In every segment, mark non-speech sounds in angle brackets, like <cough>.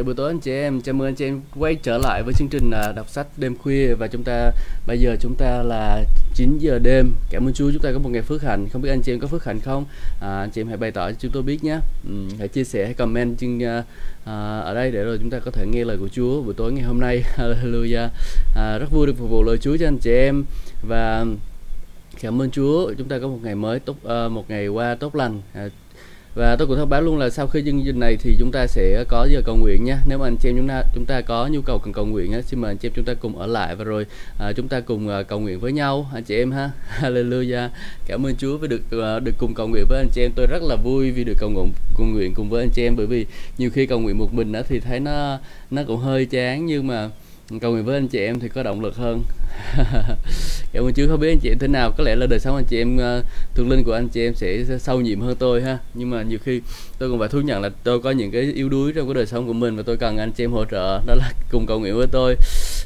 Chào buổi tối anh chị em, chào mừng anh chị em quay trở lại với chương trình à, đọc sách đêm khuya và chúng ta bây giờ chúng ta là 9 giờ đêm. Cảm ơn Chúa chúng ta có một ngày phước hạnh. Không biết anh chị em có phước hạnh không? À, anh chị em hãy bày tỏ cho chúng tôi biết nhé. Ừ, hãy chia sẻ, hãy comment trên à, à ở đây để rồi chúng ta có thể nghe lời của Chúa buổi tối ngày hôm nay. <laughs> Hallelujah. À, rất vui được phục vụ lời Chúa cho anh chị em và cảm ơn Chúa chúng ta có một ngày mới tốt à, một ngày qua tốt lành và tôi cũng thông báo luôn là sau khi chương trình này thì chúng ta sẽ có giờ cầu nguyện nha. Nếu mà anh chị em chúng ta chúng ta có nhu cầu cần cầu nguyện á, xin mời anh chị em chúng ta cùng ở lại. Và rồi à, chúng ta cùng à, cầu nguyện với nhau anh chị em ha. <laughs> Hallelujah. Cảm ơn Chúa vì được à, được cùng cầu nguyện với anh chị em. Tôi rất là vui vì được cầu nguyện cầu nguyện cùng với anh chị em bởi vì nhiều khi cầu nguyện một mình đó thì thấy nó nó cũng hơi chán. Nhưng mà cầu nguyện với anh chị em thì có động lực hơn. <laughs> Cảm ơn Chúa không biết anh chị em thế nào có lẽ là đời sống anh chị em uh, thuộc linh của anh chị em sẽ, sâu nhiệm hơn tôi ha. Nhưng mà nhiều khi tôi cũng phải thú nhận là tôi có những cái yếu đuối trong cái đời sống của mình và tôi cần anh chị em hỗ trợ đó là <laughs> cùng cầu nguyện với tôi.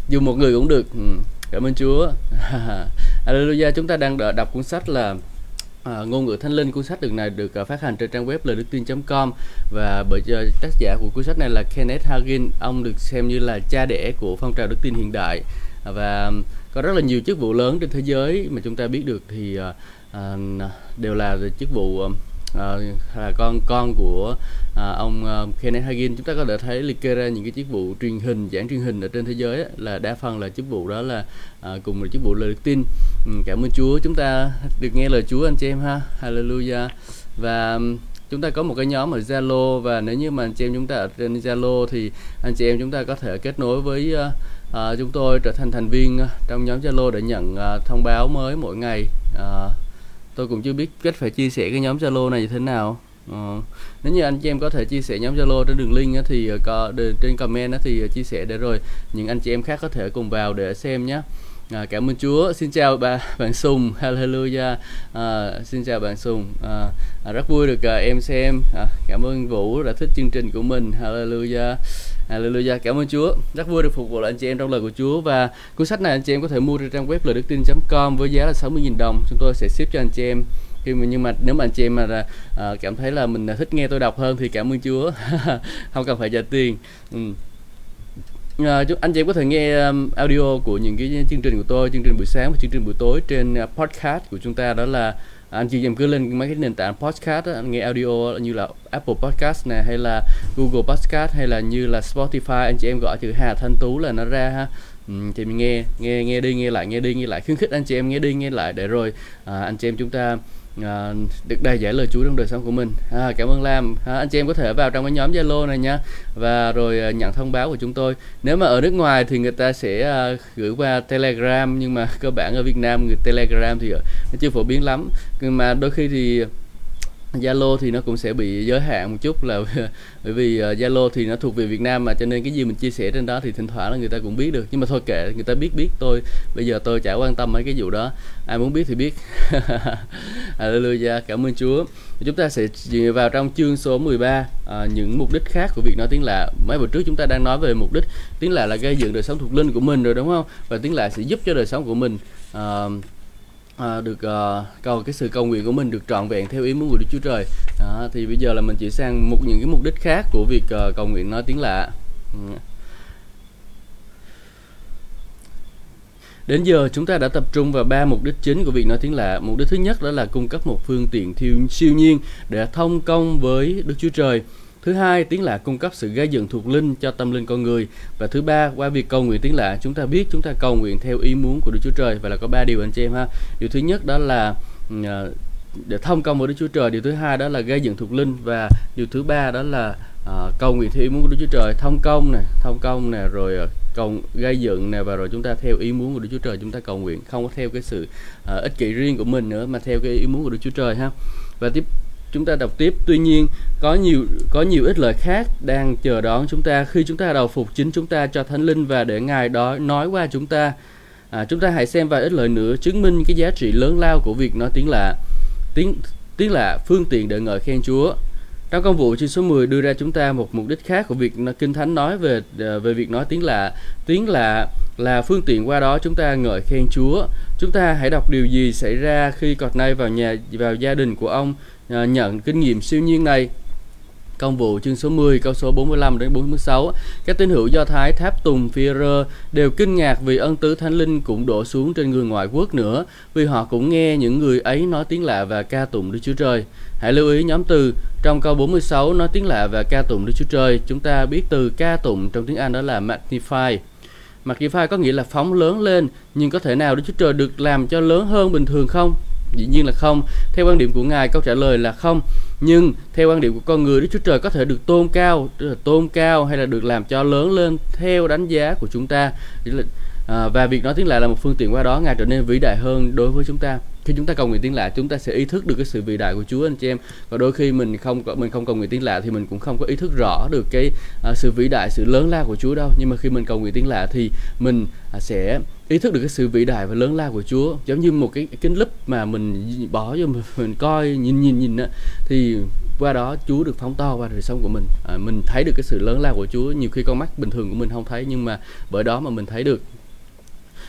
Dù một người cũng được. Ừ, cảm ơn Chúa. <laughs> Hallelujah. Chúng ta đang đọc cuốn sách là À, ngôn ngữ thanh linh cuốn sách được này được uh, phát hành trên trang web lời đức tin.com và bởi uh, tác giả của cuốn sách này là Kenneth Hagin. Ông được xem như là cha đẻ của phong trào đức tin hiện đại. À, và có rất là nhiều chức vụ lớn trên thế giới mà chúng ta biết được thì uh, uh, đều là chức vụ uh, Ờ, là con con của uh, ông uh, Kenneth Hagin. Chúng ta có thể thấy liệt kê ra những cái chức vụ truyền hình giảng truyền hình ở trên thế giới ấy, là đa phần là chức vụ đó là uh, cùng là chức vụ lời đức tin. Ừ, cảm ơn Chúa. Chúng ta được nghe lời Chúa anh chị em ha. Hallelujah. Và ừ, chúng ta có một cái nhóm ở Zalo và nếu như mà anh chị em chúng ta ở trên Zalo thì anh chị em chúng ta có thể kết nối với uh, uh, chúng tôi trở thành thành viên uh, trong nhóm Zalo để nhận uh, thông báo mới mỗi ngày. Uh, tôi cũng chưa biết cách phải chia sẻ cái nhóm Zalo này như thế nào. Ờ, nếu như anh chị em có thể chia sẻ nhóm Zalo trên đường link á, thì ờ, có trên comment á, thì ờ, chia sẻ để rồi những anh chị em khác có thể cùng vào để xem nhé à, ờ, cảm ơn Chúa. Xin chào bà <laughs> bạn Sùng. Hallelujah. À, xin chào bạn Sùng. À, à, rất vui được à, em xem. À, cảm ơn Vũ đã thích chương trình của mình. Hallelujah. Hallelujah. Cảm ơn Chúa. Rất vui được phục vụ lại anh chị em trong lời của Chúa. Và cuốn sách này anh chị em có thể mua trên trang web lời đức tin.com với giá là 60.000 đồng. Chúng tôi sẽ ship cho anh chị em. Khi mà nhưng mà nếu mà anh chị em mà à, à cảm thấy là mình à, thích nghe tôi đọc hơn thì cảm ơn Chúa. <laughs> Không cần phải trả tiền. Ừ. À, anh chị em có thể nghe um, audio của những cái chương trình của tôi chương trình buổi sáng và chương trình buổi tối trên uh, podcast của chúng ta. Đó là anh chị em cứ lên mấy cái nền tảng podcast đó, anh nghe audio như là Apple Podcast này hay là Google Podcast hay là như là Spotify anh chị em gọi chữ Hà Thanh Tú là nó ra ha. Ừ, thì mình nghe nghe nghe đi nghe lại nghe đi nghe lại. Khuyến khích anh chị em nghe đi nghe lại để rồi à, anh chị em chúng ta à, được đầy giải lời Chúa trong đời sống của mình. À, cảm ơn Lam. À, anh chị em có thể vào trong cái nhóm Zalo này nha. Và rồi à, nhận thông báo của chúng tôi. Nếu mà ở nước ngoài thì người ta sẽ à, gửi qua Telegram nhưng mà cơ bản ở Việt Nam người Telegram thì nó chưa phổ biến lắm. Nhưng mà đôi khi thì Zalo thì nó cũng sẽ bị giới hạn một chút là <laughs> bởi vì ờ, Zalo thì nó thuộc về Việt Nam mà cho nên cái gì mình chia sẻ trên đó thì thỉnh thoảng là người ta cũng biết được. Nhưng mà thôi kệ người ta biết biết tôi bây giờ tôi chả quan tâm mấy cái vụ đó. Ai muốn biết thì biết. <laughs> Hallelujah cảm ơn Chúa. Chúng ta sẽ vào trong chương số 13 à, ờ, những mục đích khác của việc nói tiếng lạ. Mấy bữa trước chúng ta đang nói về mục đích tiếng lạ là gây dựng đời sống thuộc linh của mình rồi đúng không? Và tiếng lạ sẽ giúp cho đời sống của mình à, à, được à, uh, cầu cái sự cầu nguyện của mình được trọn vẹn theo ý muốn của Đức Chúa Trời À, thì bây giờ là mình chỉ sang một những cái mục đích khác của việc uh, cầu nguyện nói tiếng lạ. Ừ. Đến giờ chúng ta đã tập trung vào ba mục đích chính của việc nói tiếng lạ. Mục đích thứ nhất đó là cung cấp một phương tiện thiêu, siêu nhiên để thông công với Đức Chúa Trời. Thứ hai, tiếng lạ cung cấp sự gây dựng thuộc linh cho tâm linh con người. Và thứ ba, qua việc cầu nguyện tiếng lạ, chúng ta biết chúng ta cầu nguyện theo ý muốn của Đức Chúa Trời. Và là có ba điều anh chị em ha. Điều thứ nhất đó là ừ, à, để thông công với Đức Chúa Trời. Điều thứ hai đó là gây dựng thuộc linh và điều thứ ba đó là uh, cầu nguyện theo ý muốn của Đức Chúa Trời, thông công nè, thông công nè, rồi à, cầu gây dựng nè và rồi chúng ta theo ý muốn của Đức Chúa Trời chúng ta cầu nguyện, không có theo cái sự uh, ích kỷ riêng của mình nữa mà theo cái ý muốn của Đức Chúa Trời ha. Và tiếp chúng ta đọc tiếp. Tuy nhiên có nhiều có nhiều ít lời khác đang chờ đón chúng ta. Khi chúng ta đầu phục chính chúng ta cho thánh linh và để ngài đó nói qua chúng ta à, chúng ta hãy xem vài ít lời nữa chứng minh cái giá trị lớn lao của việc nói tiếng lạ tiếng tiếng lạ phương tiện để ngợi khen Chúa. Trong công vụ chương số 10 đưa ra chúng ta một mục đích khác của việc kinh thánh nói về à, về việc nói tiếng lạ tiếng lạ là phương tiện. Qua đó chúng ta ngợi khen Chúa. Chúng ta hãy đọc điều gì xảy ra khi cọt nay vào nhà vào gia đình của ông? Ờ, nhận kinh nghiệm siêu nhiên này Công vụ chương số 10 câu số 45 đến 46 Các tín hữu Do Thái tháp tùng Phi-rơ đều kinh ngạc vì ân tứ thánh linh cũng đổ xuống trên người ngoại quốc nữa vì họ cũng nghe những người ấy nói tiếng lạ và ca tụng Đức Chúa Trời. Hãy lưu ý nhóm từ trong câu 46 nói tiếng lạ và ca tụng Đức Chúa Trời. Chúng ta biết từ ca tụng trong tiếng Anh đó là magnify. Magnify có nghĩa là phóng lớn lên, nhưng có thể nào Đức Chúa Trời được làm cho lớn hơn bình thường không? Dĩ nhiên là không. Theo quan điểm của Ngài, câu trả lời là không. Nhưng theo quan điểm của con người, Đức Chúa Trời có thể được tôn cao, tôn cao hay là được làm cho lớn lên theo đánh giá của chúng ta. À, và việc nói tiếng lạ là một phương tiện qua đó Ngài trở nên vĩ đại hơn đối với chúng ta khi chúng ta cầu nguyện tiếng lạ chúng ta sẽ ý thức được cái sự vĩ đại của Chúa anh chị em. Và đôi khi mình không mình không cầu nguyện tiếng lạ thì mình cũng không có ý thức rõ được cái uh, sự vĩ đại sự lớn lao của Chúa đâu. Nhưng mà khi mình cầu nguyện tiếng lạ thì mình uh, sẽ ý thức được cái sự vĩ đại và lớn lao của Chúa. Giống như một cái kính lúp mà mình bỏ cho mình, mình coi nhìn nhìn nhìn á thì qua đó Chúa được phóng to qua đời sống của mình. À, mình thấy được cái sự lớn lao của Chúa. Nhiều khi con mắt bình thường của mình không thấy nhưng mà bởi đó mà mình thấy được.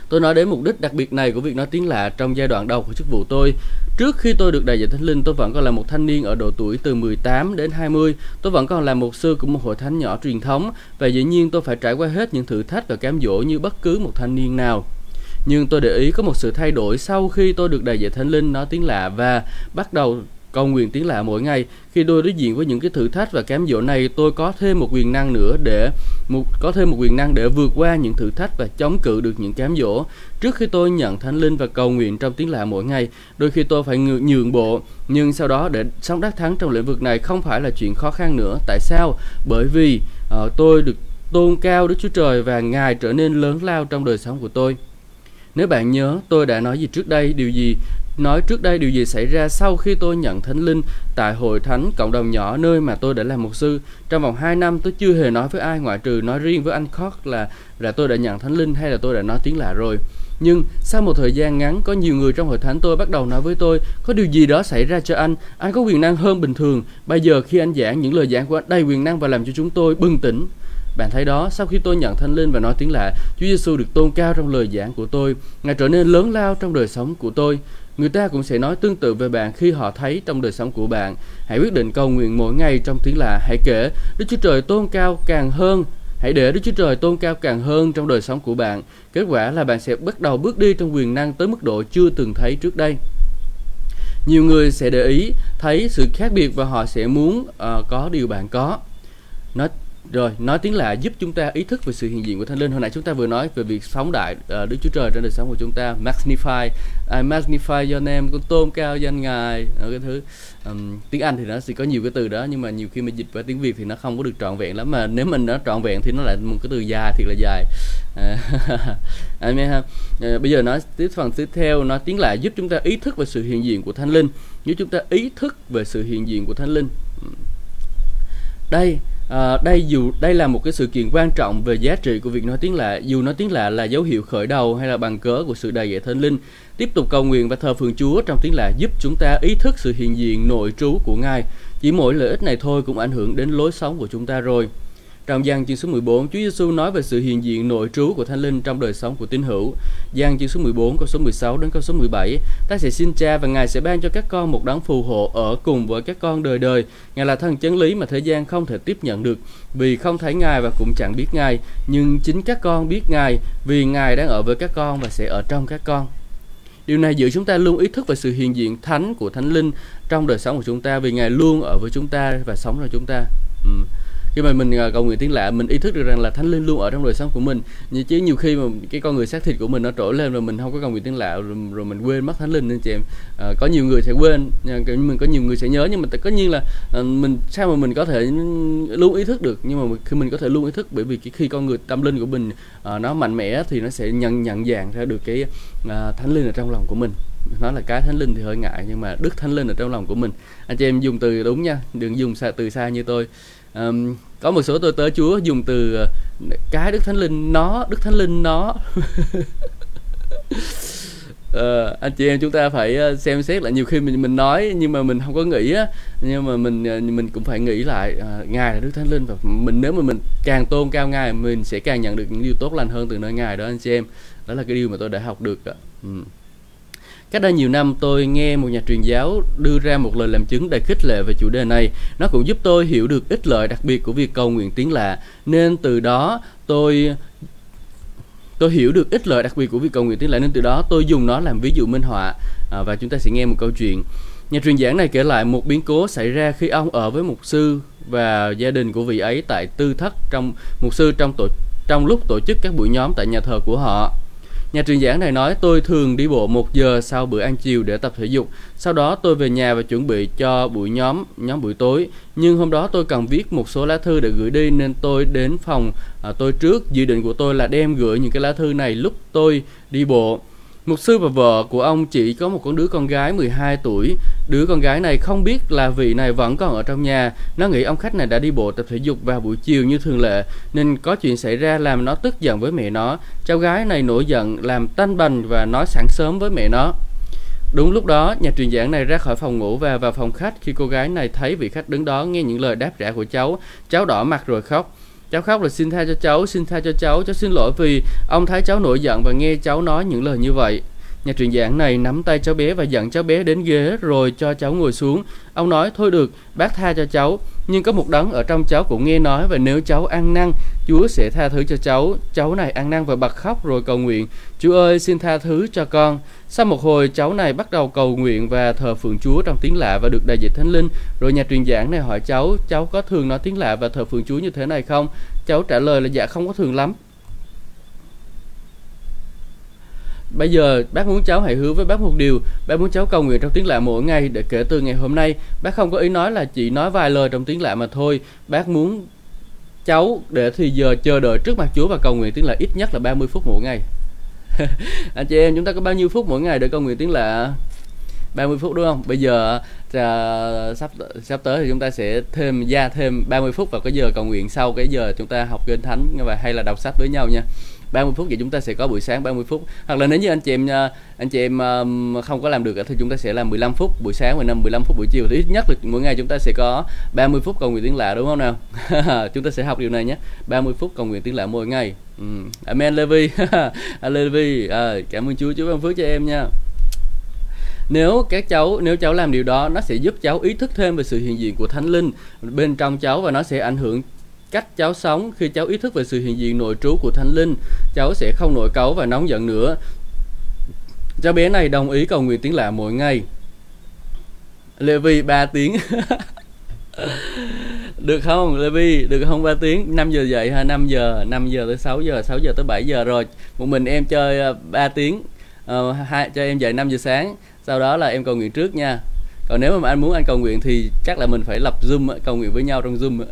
Tôi nói đến mục đích đặc biệt này của việc nói tiếng lạ trong giai đoạn đầu của chức vụ tôi. Trước khi tôi được đại diện Thánh Linh, tôi vẫn còn là một thanh niên ở độ tuổi từ 18 đến 20. Tôi vẫn còn là một sư của một hội thánh nhỏ truyền thống và dĩ nhiên tôi phải trải qua hết những thử thách và cám dỗ như bất cứ một thanh niên nào. Nhưng tôi để ý có một sự thay đổi sau khi tôi được đại diện Thánh Linh nói tiếng lạ và bắt đầu cầu nguyện tiếng lạ mỗi ngày. Khi tôi đối diện với những cái thử thách và cám dỗ này, tôi có thêm một quyền năng nữa để một có thêm một quyền năng để vượt qua những thử thách và chống cự được những cám dỗ. Trước khi tôi nhận thánh linh và cầu nguyện trong tiếng lạ mỗi ngày, đôi khi tôi phải nhượng bộ, nhưng sau đó để sống đắc thắng trong lĩnh vực này không phải là chuyện khó khăn nữa. Tại sao? Bởi vì uh, tôi được tôn cao Đức Chúa Trời và Ngài trở nên lớn lao trong đời sống của tôi. Nếu bạn nhớ, tôi đã nói gì trước đây, điều gì nói trước đây điều gì xảy ra sau khi tôi nhận thánh linh tại hội thánh cộng đồng nhỏ nơi mà tôi đã làm mục sư. Trong vòng 2 năm tôi chưa hề nói với ai ngoại trừ nói riêng với anh Cork là là tôi đã nhận thánh linh hay là tôi đã nói tiếng lạ rồi. Nhưng sau một thời gian ngắn có nhiều người trong hội thánh tôi bắt đầu nói với tôi có điều gì đó xảy ra cho anh, anh có quyền năng hơn bình thường. Bây giờ khi anh giảng những lời giảng của anh đầy quyền năng và làm cho chúng tôi bừng tỉnh. Bạn thấy đó, sau khi tôi nhận thánh linh và nói tiếng lạ, Chúa Giêsu được tôn cao trong lời giảng của tôi, Ngài trở nên lớn lao trong đời sống của tôi. Người ta cũng sẽ nói tương tự về bạn khi họ thấy trong đời sống của bạn. Hãy quyết định cầu nguyện mỗi ngày trong tiếng lạ. Hãy kể Đức Chúa Trời tôn cao càng hơn. Hãy để Đức Chúa Trời tôn cao càng hơn trong đời sống của bạn. Kết quả là bạn sẽ bắt đầu bước đi trong quyền năng tới mức độ chưa từng thấy trước đây. Nhiều người sẽ để ý thấy sự khác biệt và họ sẽ muốn uh, có điều bạn có. Nó rồi, nói tiếng lạ giúp chúng ta ý thức về sự hiện diện của Thánh Linh. Hồi nãy chúng ta vừa nói về việc phóng đại uh, Đức Chúa Trời trên đời sống của chúng ta. Magnify, I magnify your name, con tôn cao danh Ngài. Ở cái thứ um, tiếng Anh thì nó sẽ có nhiều cái từ đó nhưng mà nhiều khi mình dịch vào tiếng Việt thì nó không có được trọn vẹn lắm mà nếu mình nó trọn vẹn thì nó lại một cái từ dài thiệt là dài. Ờ, <laughs> Amen ha. Uh, bây giờ nói tiếp phần tiếp theo nói tiếng lạ giúp chúng ta ý thức về sự hiện diện của Thánh Linh. Giúp chúng ta ý thức về sự hiện diện của Thánh Linh. Đây À, đây dù đây là một cái sự kiện quan trọng về giá trị của việc nói tiếng lạ dù nói tiếng lạ là dấu hiệu khởi đầu hay là bằng cớ của sự đầy dạy thánh linh tiếp tục cầu nguyện và thờ phượng Chúa trong tiếng lạ giúp chúng ta ý thức sự hiện diện nội trú của Ngài. Chỉ mỗi lợi ích này thôi cũng ảnh hưởng đến lối sống của chúng ta rồi trong gian chương số 14, Chúa Giêsu nói về sự hiện diện nội trú của Thánh Linh trong đời sống của tín hữu. Gian chương số 14 câu số 16 đến câu số 17, ta sẽ xin Cha và Ngài sẽ ban cho các con một đấng phù hộ ở cùng với các con đời đời. Ngài là thần chân lý mà thế gian không thể tiếp nhận được, vì không thấy Ngài và cũng chẳng biết Ngài, nhưng chính các con biết Ngài, vì Ngài đang ở với các con và sẽ ở trong các con. Điều này giữ chúng ta luôn ý thức về sự hiện diện thánh của Thánh Linh trong đời sống của chúng ta vì Ngài luôn ở với chúng ta và sống trong chúng ta. Ừ khi mà mình à, cầu nguyện tiếng lạ mình ý thức được rằng là thánh linh luôn ở trong đời sống của mình. Như chứ nhiều khi mà cái con người xác thịt của mình nó trỗi lên rồi mình không có cầu nguyện tiếng lạ rồi, rồi mình quên mất thánh linh nên chị em à, có nhiều người sẽ quên à, nhưng mình có nhiều người sẽ nhớ nhưng mà tất nhiên là à, mình sao mà mình có thể luôn ý thức được? Nhưng mà khi mình có thể luôn ý thức bởi vì cái khi con người tâm linh của mình à, nó mạnh mẽ thì nó sẽ nhận nhận dạng ra được cái à, thánh linh ở trong lòng của mình. Nói là cái thánh linh thì hơi ngại nhưng mà đức thánh linh ở trong lòng của mình. Anh chị em dùng từ đúng nha đừng dùng xa từ xa như tôi um, có một số tôi tớ chúa dùng từ ờ, cái đức thánh linh nó đức thánh linh nó. Uh, <laughs> anh chị em chúng ta phải ờ, xem xét lại nhiều khi mình mình nói nhưng mà mình không có nghĩ á nhưng mà mình mình cũng phải nghĩ lại uh, ngài là đức thánh linh và mình nếu mà mình càng tôn cao ngài mình sẽ càng nhận được những điều tốt lành hơn từ nơi ngài đó anh chị em. Đó là cái điều mà tôi đã học được uh. Cách đây nhiều năm tôi nghe một nhà truyền giáo đưa ra một lời làm chứng đầy khích lệ về chủ đề này. Nó cũng giúp tôi hiểu được ích lợi đặc biệt của việc cầu nguyện tiếng lạ. Nên từ đó tôi tôi hiểu được ích lợi đặc biệt của việc cầu nguyện tiếng lạ nên từ đó tôi dùng nó làm ví dụ minh họa à, và chúng ta sẽ nghe một câu chuyện nhà truyền giảng này kể lại một biến cố xảy ra khi ông ở với mục sư và gia đình của vị ấy tại tư thất trong mục sư trong tổ trong lúc tổ chức các buổi nhóm tại nhà thờ của họ Nhà truyền giảng này nói tôi thường đi bộ một giờ sau bữa ăn chiều để tập thể dục. Sau đó tôi về nhà và chuẩn bị cho buổi nhóm, nhóm buổi tối. Nhưng hôm đó tôi cần viết một số lá thư để gửi đi nên tôi đến phòng à, tôi trước. Dự định của tôi là đem gửi những cái lá thư này lúc tôi đi bộ. Mục sư và vợ của ông chỉ có một con đứa con gái 12 tuổi. Đứa con gái này không biết là vị này vẫn còn ở trong nhà. Nó nghĩ ông khách này đã đi bộ tập thể dục vào buổi chiều như thường lệ, nên có chuyện xảy ra làm nó tức giận với mẹ nó. Cháu gái này nổi giận, làm tanh bành và nói sáng sớm với mẹ nó. Đúng lúc đó, nhà truyền giảng này ra khỏi phòng ngủ và vào phòng khách khi cô gái này thấy vị khách đứng đó nghe những lời đáp trả của cháu. Cháu đỏ mặt rồi khóc. Cháu khóc là xin tha cho cháu, xin tha cho cháu, cháu xin lỗi vì ông thấy cháu nổi giận và nghe cháu nói những lời như vậy. Nhà truyền giảng này nắm tay cháu bé và dẫn cháu bé đến ghế rồi cho cháu ngồi xuống. Ông nói thôi được, bác tha cho cháu. Nhưng có một đấng ở trong cháu cũng nghe nói và nếu cháu ăn năn, Chúa sẽ tha thứ cho cháu. Cháu này ăn năn và bật khóc rồi cầu nguyện. Chúa ơi xin tha thứ cho con. Sau một hồi cháu này bắt đầu cầu nguyện và thờ phượng Chúa trong tiếng lạ và được đại dịch thánh linh. Rồi nhà truyền giảng này hỏi cháu, cháu có thường nói tiếng lạ và thờ phượng Chúa như thế này không? Cháu trả lời là dạ không có thường lắm. Bây giờ bác muốn cháu hãy hứa với bác một điều, bác muốn cháu cầu nguyện trong tiếng lạ mỗi ngày để kể từ ngày hôm nay. Bác không có ý nói là chỉ nói vài lời trong tiếng lạ mà thôi. Bác muốn cháu để thì giờ chờ đợi trước mặt Chúa và cầu nguyện tiếng lạ ít nhất là 30 phút mỗi ngày. <laughs> anh chị em chúng ta có bao nhiêu phút mỗi ngày để cầu nguyện tiếng lạ? 30 phút đúng không? Bây giờ à, sắp sắp tới thì chúng ta sẽ thêm gia thêm 30 phút vào cái giờ cầu nguyện sau cái giờ chúng ta học kinh thánh và hay là đọc sách với nhau nha. 30 phút vậy chúng ta sẽ có buổi sáng 30 phút. Hoặc là nếu như anh chị em à, anh chị em à, không có làm được thì chúng ta sẽ làm 15 phút buổi sáng và năm 15 phút buổi chiều. Thì ít nhất là mỗi ngày chúng ta sẽ có 30 phút cầu nguyện tiếng lạ đúng không nào? <laughs> Chúng ta sẽ học điều này nhé. 30 phút cầu nguyện tiếng lạ mỗi ngày. Ừ. amen Levi. <laughs> Levi à, cảm ơn Chúa. Chúa ban phước cho em nha. Nếu các cháu nếu cháu làm điều đó nó sẽ giúp cháu ý thức thêm về sự hiện diện của thánh linh bên trong cháu và nó sẽ ảnh hưởng cách cháu sống khi cháu ý thức về sự hiện diện nội trú của thánh linh cháu sẽ không nổi cáu và nóng giận nữa. Cháu bé này đồng ý cầu nguyện tiếng lạ mỗi ngày. Lê vi ba tiếng. <laughs> Được không lê vi được không ba tiếng? 5 giờ dậy ha 5 giờ 5 giờ tới 6 giờ 6 giờ tới 7 giờ rồi. Một mình em chơi ờ, 3 tiếng. Uh, hai, cho em dậy 5 giờ sáng. Sau đó là em cầu nguyện trước nha còn nếu mà anh muốn anh cầu nguyện thì chắc là mình phải lập zoom cầu nguyện với nhau trong zoom <laughs>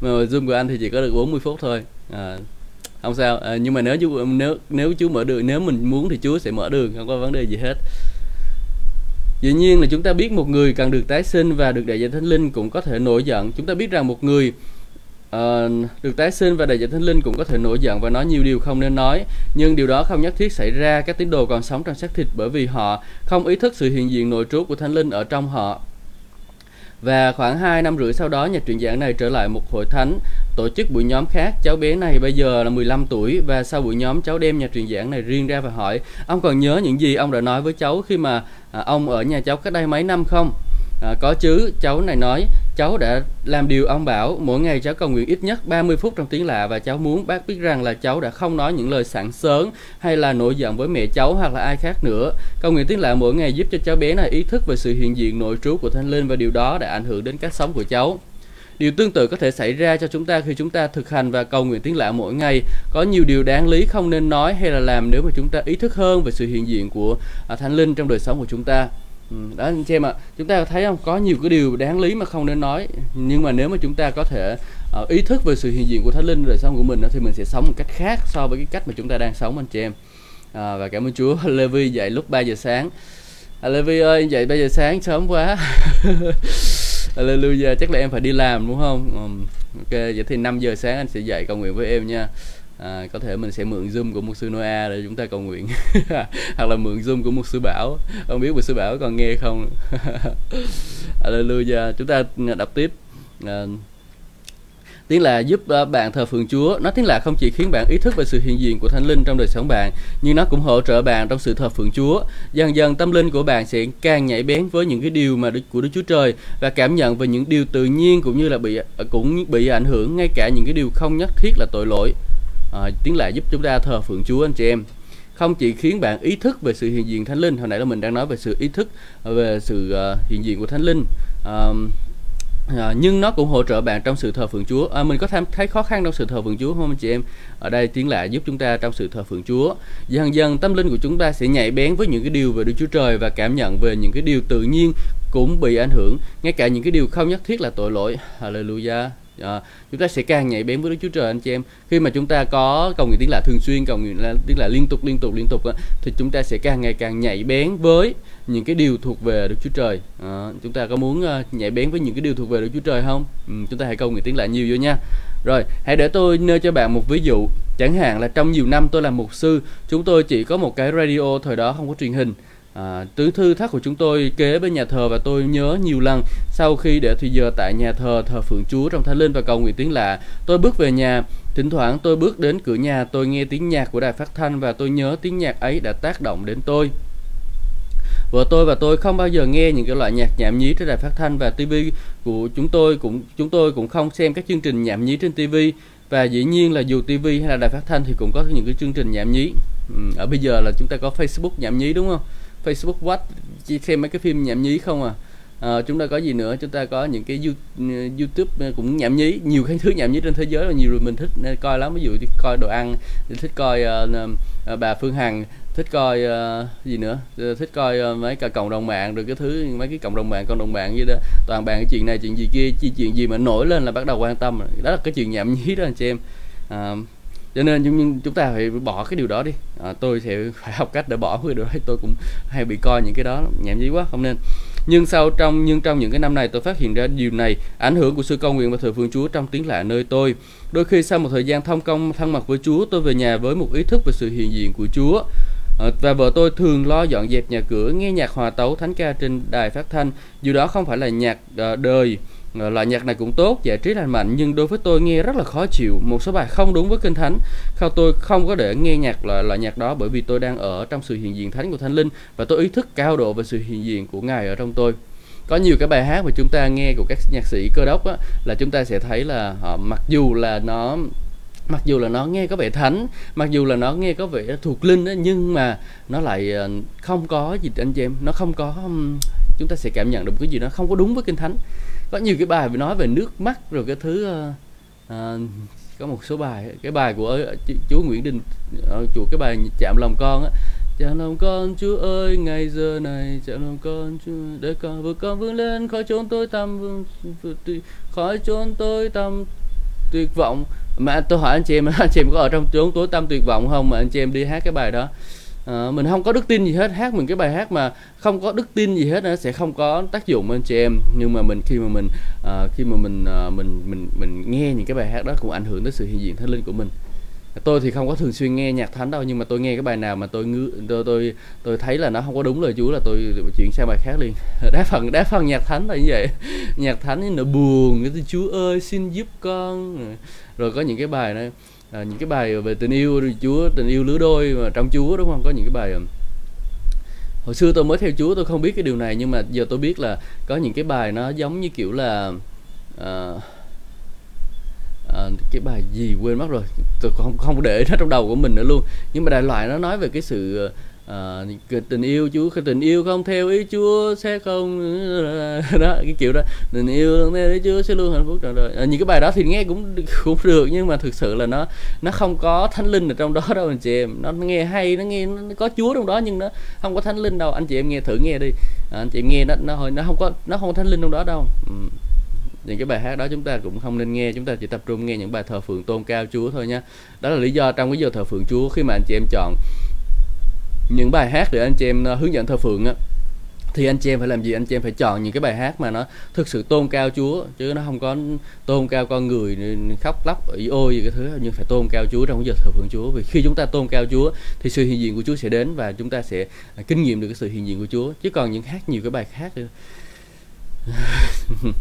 mà zoom của anh thì chỉ có được 40 phút thôi. À, không sao. À, nhưng mà nếu chú nếu nếu chú mở đường nếu mình muốn thì chúa sẽ mở đường không có vấn đề gì hết. Dĩ nhiên là chúng ta biết một người cần được tái sinh và được đại diện thánh linh cũng có thể nổi giận. Chúng ta biết rằng một người uh, được tái sinh và đại diện thánh linh cũng có thể nổi giận và nói nhiều điều không nên nói nhưng điều đó không nhất thiết xảy ra các tín đồ còn sống trong xác thịt bởi vì họ không ý thức sự hiện diện nội trú của thánh linh ở trong họ và khoảng 2 năm rưỡi sau đó, nhà truyền giảng này trở lại một hội thánh tổ chức buổi nhóm khác. Cháu bé này bây giờ là 15 tuổi và sau buổi nhóm cháu đem nhà truyền giảng này riêng ra và hỏi ông còn nhớ những gì ông đã nói với cháu khi mà à, ông ở nhà cháu cách đây mấy năm không? À, có chứ, cháu này nói cháu đã làm điều ông bảo mỗi ngày cháu cầu nguyện ít nhất 30 phút trong tiếng lạ và cháu muốn bác biết rằng là cháu đã không nói những lời sẵn sớm hay là nổi giận với mẹ cháu hoặc là ai khác nữa. Cầu nguyện tiếng lạ mỗi ngày giúp cho cháu bé này ý thức về sự hiện diện nội trú của Thánh Linh và điều đó đã ảnh hưởng đến cách sống của cháu. Điều tương tự có thể xảy ra cho chúng ta khi chúng ta thực hành và cầu nguyện tiếng lạ mỗi ngày. Có nhiều điều đáng lý không nên nói hay là làm nếu mà chúng ta ý thức hơn về sự hiện diện của à, Thánh Linh trong đời sống của chúng ta. Ừ, đó anh chị em ạ. Chúng ta thấy không có nhiều cái điều đáng lý mà không nên nói. Nhưng mà nếu mà chúng ta có thể uh, ý thức về sự hiện diện của thánh linh đời sống của mình đó, thì mình sẽ sống một cách khác so với cái cách mà chúng ta đang sống anh chị em à, ờ, và cảm ơn Chúa. <laughs> Levi dậy lúc 3 giờ sáng. À, Levi ơi dậy 3 giờ sáng sớm quá. <laughs> Hallelujah chắc là em phải đi làm đúng không? Um, ok vậy thì 5 giờ sáng anh sẽ dậy cầu nguyện với em nha à, có thể mình sẽ mượn zoom của một sư Noah để chúng ta cầu nguyện <laughs> hoặc là mượn zoom của một sư Bảo không biết một sư Bảo còn nghe không <laughs> Hallelujah chúng ta đọc tiếp à, tiếng là giúp à, bạn thờ phượng Chúa. Nó tiếng là không chỉ khiến bạn ý thức về sự hiện diện của Thánh Linh trong đời sống bạn, nhưng nó cũng hỗ trợ bạn trong sự thờ phượng Chúa. Dần dần tâm linh của bạn sẽ càng nhạy bén với những cái điều mà của Đức Chúa Trời và cảm nhận về những điều tự nhiên cũng như là bị cũng bị ảnh hưởng ngay cả những cái điều không nhất thiết là tội lỗi. À, tiếng là giúp chúng ta thờ phượng Chúa anh chị em không chỉ khiến bạn ý thức về sự hiện diện thánh linh hồi nãy là mình đang nói về sự ý thức ờ, về sự uh, hiện diện của thánh linh uh, À, nhưng nó cũng hỗ trợ bạn trong sự thờ phượng Chúa. À, mình có tham thấy khó khăn trong sự thờ phượng Chúa không anh chị em? Ở đây tiếng lạ giúp chúng ta trong sự thờ phượng Chúa. Dần dần tâm linh của chúng ta sẽ nhạy bén với những cái điều về Đức Chúa Trời và cảm nhận về những cái điều tự nhiên cũng bị ảnh hưởng, ngay cả những cái điều không nhất thiết là tội lỗi. Hallelujah à, chúng ta sẽ càng nhạy bén với Đức Chúa Trời anh chị em. Khi mà chúng ta có cầu nguyện tiếng lạ thường xuyên cầu nguyện là tiếng lạ liên tục liên tục liên tục thì chúng ta sẽ càng ngày càng nhạy bén với những cái điều thuộc về Đức Chúa Trời. À, chúng ta có muốn ờ, uh, nhạy bén với những cái điều thuộc về Đức Chúa Trời không? Ừ, chúng ta hãy cầu nguyện tiếng lạ nhiều vô nha. Rồi hãy để tôi nêu cho bạn một ví dụ. Chẳng hạn là trong nhiều năm tôi làm mục sư chúng tôi chỉ có một cái radio thời đó không có truyền hình. À, tứ thư thất của chúng tôi kế bên nhà thờ và tôi nhớ nhiều lần sau khi để thì giờ tại nhà thờ thờ phượng chúa trong thánh linh và cầu nguyện tiếng lạ. Tôi bước về nhà thỉnh thoảng tôi bước đến cửa nhà tôi nghe tiếng nhạc của đài phát thanh và tôi nhớ tiếng nhạc ấy đã tác động đến tôi. Vợ tôi và tôi không bao giờ nghe những cái loại nhạc nhảm nhí trên đài phát thanh và tivi của chúng tôi cũng chúng tôi cũng không xem các chương trình nhảm nhí trên tivi và dĩ nhiên là dù tivi hay là đài phát thanh thì cũng có những cái chương trình nhảm nhí. Ừ, ở bây giờ là chúng ta có Facebook nhảm nhí đúng không? Facebook Watch chỉ xem mấy cái phim nhảm nhí không à? À, chúng ta có gì nữa? Chúng ta có những cái YouTube ờ, cũng nhảm nhí nhiều cái thứ nhảm nhí trên thế giới là nhiều người mình thích nên coi lắm. Ví dụ coi đồ ăn thích coi uh, bà Phương Hằng thích coi uh, gì nữa? Thích coi uh, mấy cả cộng đồng mạng rồi cái thứ mấy cái cộng đồng mạng cộng đồng mạng gì đó. Toàn bàn cái chuyện này chuyện gì kia chi chuyện gì mà nổi lên là bắt đầu quan tâm đó là cái chuyện nhảm nhí đó anh chị em. Uh, cho nên chúng, chúng ta phải bỏ cái điều đó đi. À, tôi sẽ phải học cách để bỏ cái điều đó tôi cũng hay bị coi những cái đó nhảm nhí quá không nên. Nhưng sau trong nhưng trong những cái năm này tôi phát hiện ra điều này ảnh hưởng của sự cầu nguyện và thờ phượng Chúa trong tiếng lạ nơi tôi. Đôi khi sau một thời gian thông công thân mật với Chúa tôi về nhà với một ý thức về sự hiện diện của Chúa. À, và vợ tôi thường lo dọn dẹp nhà cửa nghe nhạc hòa tấu thánh ca trên đài phát thanh. Dù đó không phải là nhạc à, đời. Ờ, loại nhạc này cũng tốt giải trí lành mạnh nhưng đối với tôi nghe rất là khó chịu. Một số bài không đúng với kinh thánh. Không tôi không có để nghe nhạc loại loại nhạc đó? Bởi vì tôi đang ở trong sự hiện diện thánh của thánh linh và tôi ý thức cao độ về sự hiện diện của ngài ở trong tôi. Có nhiều cái bài hát mà chúng ta nghe của các nhạc sĩ cơ đốc á, là chúng ta sẽ thấy là họ mặc dù là nó mặc dù là nó nghe có vẻ thánh mặc dù là nó nghe có vẻ thuộc linh đó, nhưng mà nó lại ờ, không có gì anh chị em nó không có chúng ta sẽ cảm nhận được cái gì nó không có đúng với kinh thánh có nhiều cái bài nói về nước mắt rồi cái thứ uh, uh, có một số bài cái bài của uh, chú Nguyễn Đình ờ, uh, chủ cái bài chạm lòng con á. Chạm lòng con Chúa ơi ngày giờ này chạm lòng con Chúa để con vượt con vươn lên khỏi chốn tôi tâm vương, khỏi chốn tôi tâm tuyệt vọng. Mà tôi hỏi anh chị em <laughs> anh chị em có ở trong chốn tối tâm tuyệt vọng không? Mà anh chị em đi hát cái bài đó uh, mình không có đức tin gì hết. Hát mình cái bài hát mà không có đức tin gì hết nó sẽ không có tác dụng lên chị em. Nhưng mà mình khi mà mình uh, khi mà mình uh, mình mình mình nghe những cái bài hát đó cũng ảnh hưởng tới sự hiện diện thánh linh của mình. Tôi thì không có thường xuyên nghe nhạc thánh đâu nhưng mà tôi nghe cái bài nào mà tôi ngư tôi tôi tôi thấy là nó không có đúng lời Chúa là tôi chuyển sang bài khác liền. <laughs> Đa phần đa phần nhạc thánh là như vậy. Nhạc thánh nó buồn cái Chúa ơi xin giúp con. Rồi có những cái bài này à, những cái bài về tình yêu Chúa tình yêu lứa đôi mà trong Chúa đúng không? Có những cái bài um, hồi xưa tôi mới theo Chúa tôi không biết cái điều này nhưng mà giờ tôi biết là có những cái bài nó giống như kiểu là à, à, cái bài gì quên mất rồi tôi không không để nó trong đầu của mình nữa luôn. Nhưng mà đại loại nó nói về cái sự à, tình yêu Chúa tình yêu không theo ý Chúa sẽ không <laughs> đó cái kiểu đó. Tình yêu không theo ý Chúa sẽ luôn hạnh phúc trọn đời. À, những cái bài đó thì nghe cũng <laughs> cũng được nhưng mà thực sự là nó nó không có thánh linh ở trong đó <laughs> đâu anh chị em. Nó nghe hay nó nghe nó có Chúa trong đó nhưng nó không có thánh linh đâu. Anh chị em nghe thử nghe đi. À, anh chị em nghe nó nó nó không có nó không có thánh linh trong đó đâu. Ừ. Những cái bài hát đó chúng ta cũng không nên nghe. Chúng ta chỉ tập trung nghe những bài thờ phượng tôn cao Chúa thôi nha. Đó là lý do trong cái giờ thờ phượng Chúa khi mà anh chị em chọn những bài hát để anh chị em ờ, hướng dẫn thờ phượng á, thì anh chị em phải làm gì? Anh chị em phải chọn những cái bài hát mà nó thực sự tôn cao Chúa, chứ nó không có tôn cao con người khóc lóc ý ôi gì cái thứ nhưng phải tôn cao Chúa trong giờ thờ phượng Chúa. Vì khi chúng ta tôn cao Chúa thì sự hiện diện của Chúa sẽ đến và chúng ta sẽ à, kinh nghiệm được cái sự hiện diện của Chúa. Chứ còn những hát nhiều cái bài khác <laughs>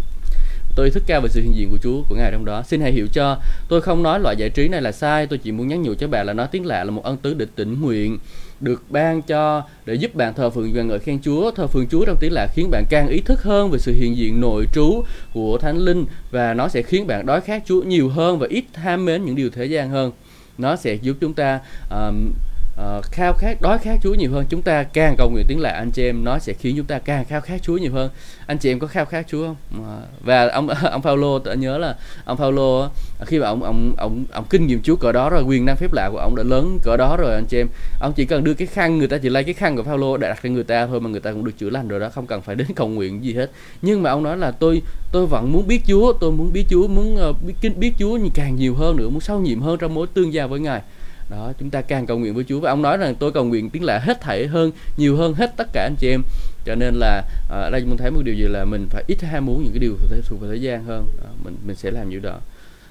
tôi ý thức cao về sự hiện diện của Chúa, của Ngài trong đó. Xin hãy hiểu cho, tôi không nói loại giải trí này là sai, tôi chỉ muốn nhắn nhủ cho bạn là nói tiếng lạ, là một ân tứ để tỉnh nguyện được ban cho để giúp bạn thờ phượng và ngợi khen Chúa. Thờ phượng Chúa trong tiếng lạ khiến bạn càng ý thức hơn về sự hiện diện nội trú của Thánh Linh và nó sẽ khiến bạn đói khát Chúa nhiều hơn và ít ham mến những điều thế gian hơn. Nó sẽ giúp chúng ta um, uh, khao khát đói khát Chúa nhiều hơn. Chúng ta càng cầu nguyện tiếng lạ anh chị em nó sẽ khiến chúng ta càng khao khát Chúa nhiều hơn. Anh chị em có khao khát Chúa không? Uh, và ông <laughs> ông Phaolô tôi nhớ là ông Phaolô khi mà ông ông ông ông kinh nghiệm Chúa cỡ đó rồi quyền năng phép lạ của ông đã lớn cỡ đó rồi anh chị em ông chỉ cần đưa cái khăn người ta chỉ lấy cái khăn của Phaolô để đặt cho người ta thôi mà người ta cũng được chữa lành rồi đó không cần phải đến <laughs> cầu nguyện gì hết. Nhưng mà ông nói là tôi tôi vẫn muốn biết Chúa tôi muốn biết Chúa muốn uh, biết biết Chúa càng nhiều hơn nữa muốn sâu nhiệm hơn trong mối tương giao với Ngài đó chúng ta càng cầu nguyện với Chúa và ông nói rằng tôi cầu nguyện tiếng lạ hết thảy hơn nhiều hơn hết tất cả anh chị em cho nên là à, ở à, đây mình thấy một điều gì là mình phải ít ham muốn những cái điều thuộc về thế gian hơn đó, mình mình sẽ làm như đó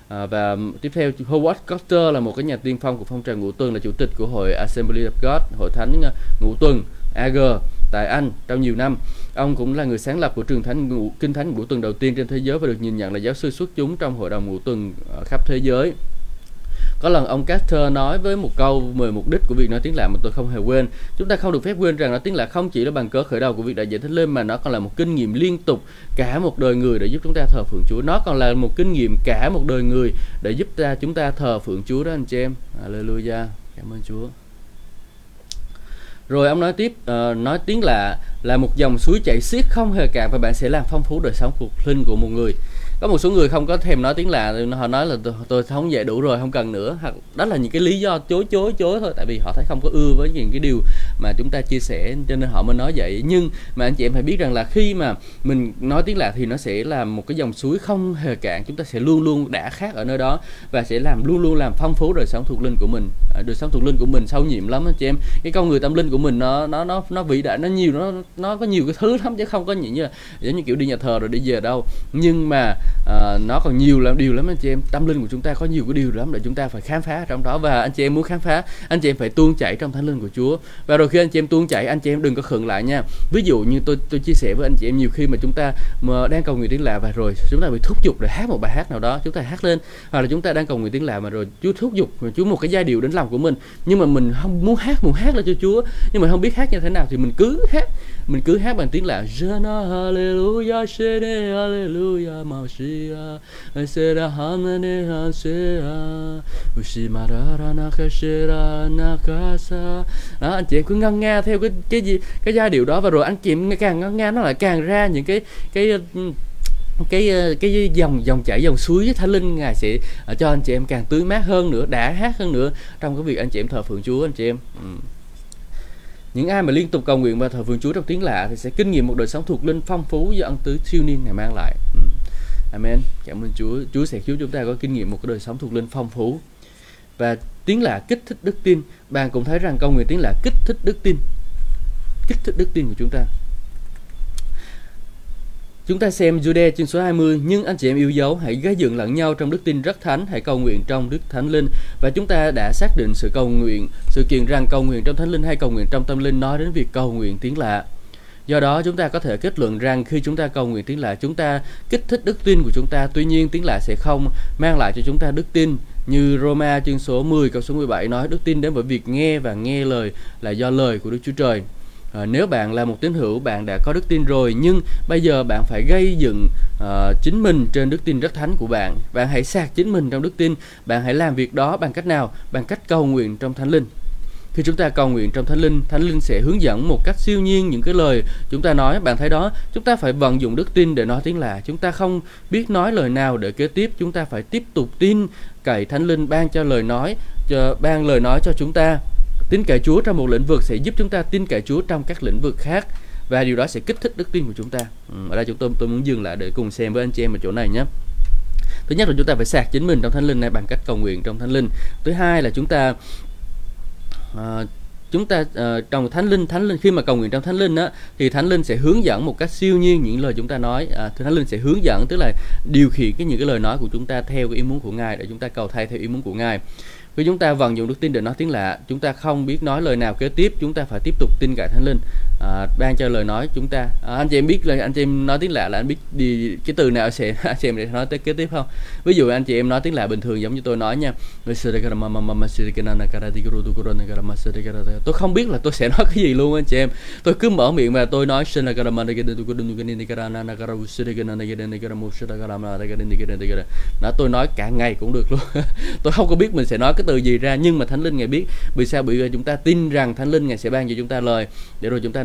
à, và um, tiếp theo Howard Carter là một cái nhà tiên phong của phong trào ngũ tuần là chủ tịch của hội Assembly of God hội thánh ờ, ngũ tuần AG tại Anh trong nhiều năm. Ông cũng là người sáng lập của trường thánh ngũ, kinh thánh ngũ tuần đầu tiên trên thế giới và được nhìn nhận là giáo sư xuất chúng trong hội đồng ngũ tuần ờ, khắp thế giới. Có lần ông Carter nói với một câu 10 mục đích của việc nói tiếng lạ mà tôi không hề quên. Chúng ta không được phép quên rằng nói tiếng lạ không chỉ là bằng cớ khởi đầu của việc đại diện thánh lên mà nó còn là một kinh nghiệm liên tục cả một đời người để giúp chúng ta thờ phượng Chúa. Nó còn là một kinh nghiệm cả một đời người để giúp ta chúng ta thờ phượng Chúa đó anh chị em. Hallelujah. Cảm ơn Chúa. Rồi ông nói tiếp, uh, nói tiếng lạ là một dòng suối chảy xiết không hề cạn và bạn sẽ làm phong phú đời sống cuộc linh của một người có một số người không có thèm nói tiếng lạ họ nói là tôi, tôi không dạy đủ rồi không cần nữa. Hoặc đó là những cái lý do chối chối chối thôi tại vì họ thấy không có ưa với những cái điều mà chúng ta chia sẻ cho nên họ mới nói vậy. Nhưng mà anh chị em phải biết rằng là khi mà mình nói tiếng lạ thì nó sẽ là một cái dòng suối không hề cạn chúng ta sẽ luôn luôn đã khác ở nơi đó và sẽ làm luôn luôn làm phong phú đời sống thuộc linh của mình. À, đời sống thuộc linh của mình sâu nhiệm lắm anh chị em. Cái con người tâm linh của mình nó nó nó nó vĩ đại nó nhiều nó nó có nhiều cái thứ lắm chứ không có những như là giống như kiểu đi nhà thờ rồi đi về đâu. Nhưng mà à, nó còn nhiều lắm điều lắm anh chị em. Tâm linh của chúng ta có nhiều cái điều lắm để chúng ta phải khám phá trong đó. Và anh chị em muốn khám phá anh chị em phải tuôn chảy trong thánh linh của Chúa. Và rồi khi anh chị em tuôn chảy anh chị em đừng có khựng lại nha. Ví dụ như tôi tôi chia sẻ với anh chị em nhiều khi mà chúng ta mà đang cầu nguyện tiếng lạ và rồi chúng ta bị thúc giục để hát một bài hát nào đó chúng ta hát lên. Hoặc là chúng ta đang cầu nguyện tiếng lạ mà rồi Chúa thúc giục Chúa một cái giai điệu đến lòng của mình. Nhưng mà mình không muốn hát muốn hát là cho Chúa. Nhưng mà không biết hát như thế nào thì mình cứ hát mình cứ hát bằng tiếng lạ Jana hallelujah shene hallelujah maushia sera hamane hansea ushimarara nakashera nakasa. Đó, anh chị em cứ ngân nga theo cái cái gì, cái giai điệu đó và rồi anh chị em càng ngân nga nó lại càng ra những cái cái ừ, cái ờ, cái dòng dòng chảy, dòng suối với thánh linh. Ngài sẽ ờ, cho anh chị em càng tươi mát hơn nữa, đã hát hơn nữa trong cái việc anh chị em thờ phượng chúa, anh chị em. Ừ những ai mà liên tục cầu nguyện và thờ phượng Chúa trong tiếng lạ thì sẽ kinh nghiệm một đời sống thuộc linh phong phú do ân tứ siêu niên này mang lại. Ừ. Amen. Cảm ơn Chúa. Chúa sẽ giúp chúng ta có kinh nghiệm một cái đời sống thuộc linh phong phú. Và tiếng lạ kích thích đức tin. Bạn cũng thấy rằng cầu nguyện tiếng lạ kích thích đức tin. Kích thích đức tin của chúng ta. Chúng ta xem Jude chương số 20, nhưng anh chị em yêu dấu hãy gây dựng lẫn nhau trong đức tin rất thánh, hãy cầu nguyện trong đức thánh linh. Và chúng ta đã xác định sự cầu nguyện, sự kiện rằng cầu nguyện trong thánh linh hay cầu nguyện trong tâm linh nói đến việc cầu nguyện tiếng lạ. Do đó chúng ta có thể kết luận rằng khi chúng ta cầu nguyện tiếng lạ chúng ta kích thích đức tin của chúng ta. Tuy nhiên tiếng lạ sẽ không mang lại cho chúng ta đức tin như Roma chương số 10 câu số 17 nói đức tin đến bởi việc nghe và nghe lời là do lời của Đức Chúa Trời à, nếu bạn là một tín hữu bạn đã có đức tin rồi nhưng bây giờ bạn phải gây dựng à, chính mình trên đức tin rất thánh của bạn. Bạn hãy sạc chính mình trong đức tin bạn hãy làm việc đó bằng cách nào? Bằng cách cầu nguyện trong thánh linh. Khi chúng ta cầu nguyện trong thánh linh thánh linh sẽ hướng dẫn một cách siêu nhiên những cái lời chúng ta nói. Bạn thấy đó chúng ta phải vận dụng đức tin để nói tiếng lạ. Chúng ta không biết nói lời nào để kế tiếp. Chúng ta phải tiếp tục tin cậy thánh linh ban cho lời nói cho ban lời nói cho chúng ta tin cậy Chúa trong một lĩnh vực sẽ giúp chúng ta tin cậy Chúa trong các lĩnh vực khác và điều đó sẽ kích thích đức tin của chúng ta. Ừ, ở đây chúng tôi tôi muốn dừng lại để cùng xem với anh chị em ở chỗ này nhé. Thứ nhất là chúng ta phải sạc chính mình trong Thánh Linh này bằng cách cầu nguyện trong Thánh Linh. Thứ hai là chúng ta uh, chúng ta uh, trong thánh linh thánh linh khi mà cầu nguyện trong thánh linh á thì thánh linh sẽ hướng dẫn một cách siêu nhiên những lời chúng ta nói uh, thánh linh sẽ hướng dẫn tức là điều khiển cái những cái lời nói của chúng ta theo cái ý muốn của ngài để chúng ta cầu thay theo ý muốn của ngài khi chúng ta vận dụng đức tin để nói tiếng lạ, chúng ta không biết nói lời nào kế tiếp, chúng ta phải tiếp tục tin cậy thánh linh à, ban cho lời nói chúng ta. À, anh chị em biết là anh chị em nói tiếng lạ là anh biết đi cái từ nào sẽ <laughs> anh chị em để nói tới kế tiếp không? Ví dụ anh chị em nói tiếng lạ bình thường giống như tôi nói nha. Tôi không biết là tôi sẽ <laughs> nói cái gì luôn anh chị em. Tôi cứ mở miệng và tôi nói đó tôi nói cả ngày cũng được luôn. <laughs> Tôi không có biết mình sẽ nói cái từ gì ra nhưng mà thánh linh ngài biết. Vì sao? Bởi vì chúng ta tin rằng thánh linh ngài sẽ ban cho chúng ta lời để rồi chúng ta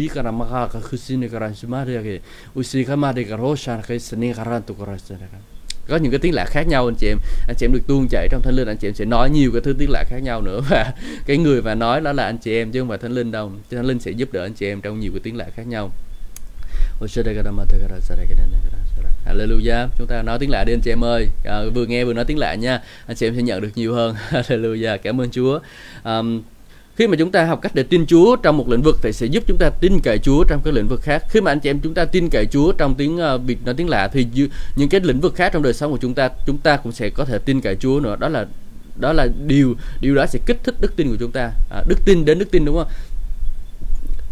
maka ka khusini karan sumari ke usi kama de ka roshan cái sini karan tu karan có những cái tiếng lạ khác nhau anh chị em anh chị em được tuôn chảy trong thánh linh anh chị em sẽ nói nhiều cái thứ tiếng lạ khác nhau nữa và cái người và nói đó là anh chị em chứ không phải thánh linh đâu thánh linh sẽ giúp đỡ anh chị em trong nhiều cái tiếng lạ khác nhau Hallelujah Chúng ta nói tiếng lạ đi anh chị em ơi à, Vừa nghe vừa nói tiếng lạ nha Anh chị em sẽ nhận được nhiều hơn Hallelujah Cảm ơn Chúa um, khi mà chúng ta học cách để tin Chúa trong một lĩnh vực thì sẽ giúp chúng ta tin cậy Chúa trong các lĩnh vực khác. Khi mà anh chị em chúng ta tin cậy Chúa trong tiếng ờ, uh, việc nói tiếng lạ thì những cái lĩnh vực khác trong đời sống của chúng ta chúng ta cũng sẽ có thể tin cậy Chúa nữa. Đó là đó là điều điều đó sẽ kích thích đức tin của chúng ta. À, đức tin đến đức tin đúng không?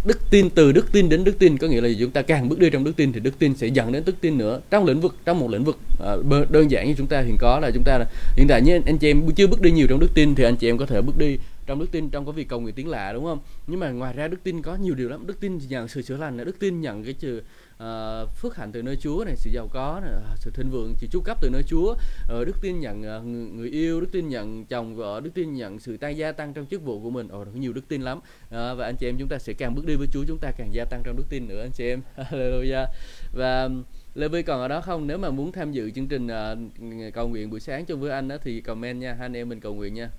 đức tin từ đức tin đến đức tin có nghĩa là chúng ta càng bước đi trong đức tin thì đức tin sẽ dẫn đến đức tin nữa trong lĩnh vực trong một lĩnh vực uh, đơn giản như chúng ta hiện có là chúng ta hiện tại như anh chị em chưa bước đi nhiều trong đức tin thì anh chị em có thể bước đi trong đức tin trong có việc cầu nguyện tiếng lạ đúng không? Nhưng mà ngoài ra đức tin có nhiều điều lắm. Đức tin nhận sự chữa lành đức tin nhận cái trừ uh, ờ, phước hạnh từ nơi Chúa này sự giàu có này, sự thịnh vượng sự chu cấp từ nơi Chúa. Uh, đức tin nhận uh, người yêu đức tin nhận chồng vợ đức tin nhận sự tăng gia tăng trong chức vụ của mình. Ồ oh, nhiều đức tin lắm. Uh, và anh chị em chúng ta sẽ càng bước đi với Chúa chúng ta càng gia tăng trong đức tin nữa anh chị em. <laughs> Hallelujah. Và Lê Vy còn ở đó không? Nếu mà muốn tham dự chương trình uh, cầu nguyện buổi sáng cho với anh đó, thì comment nha, hai anh em mình cầu nguyện nha.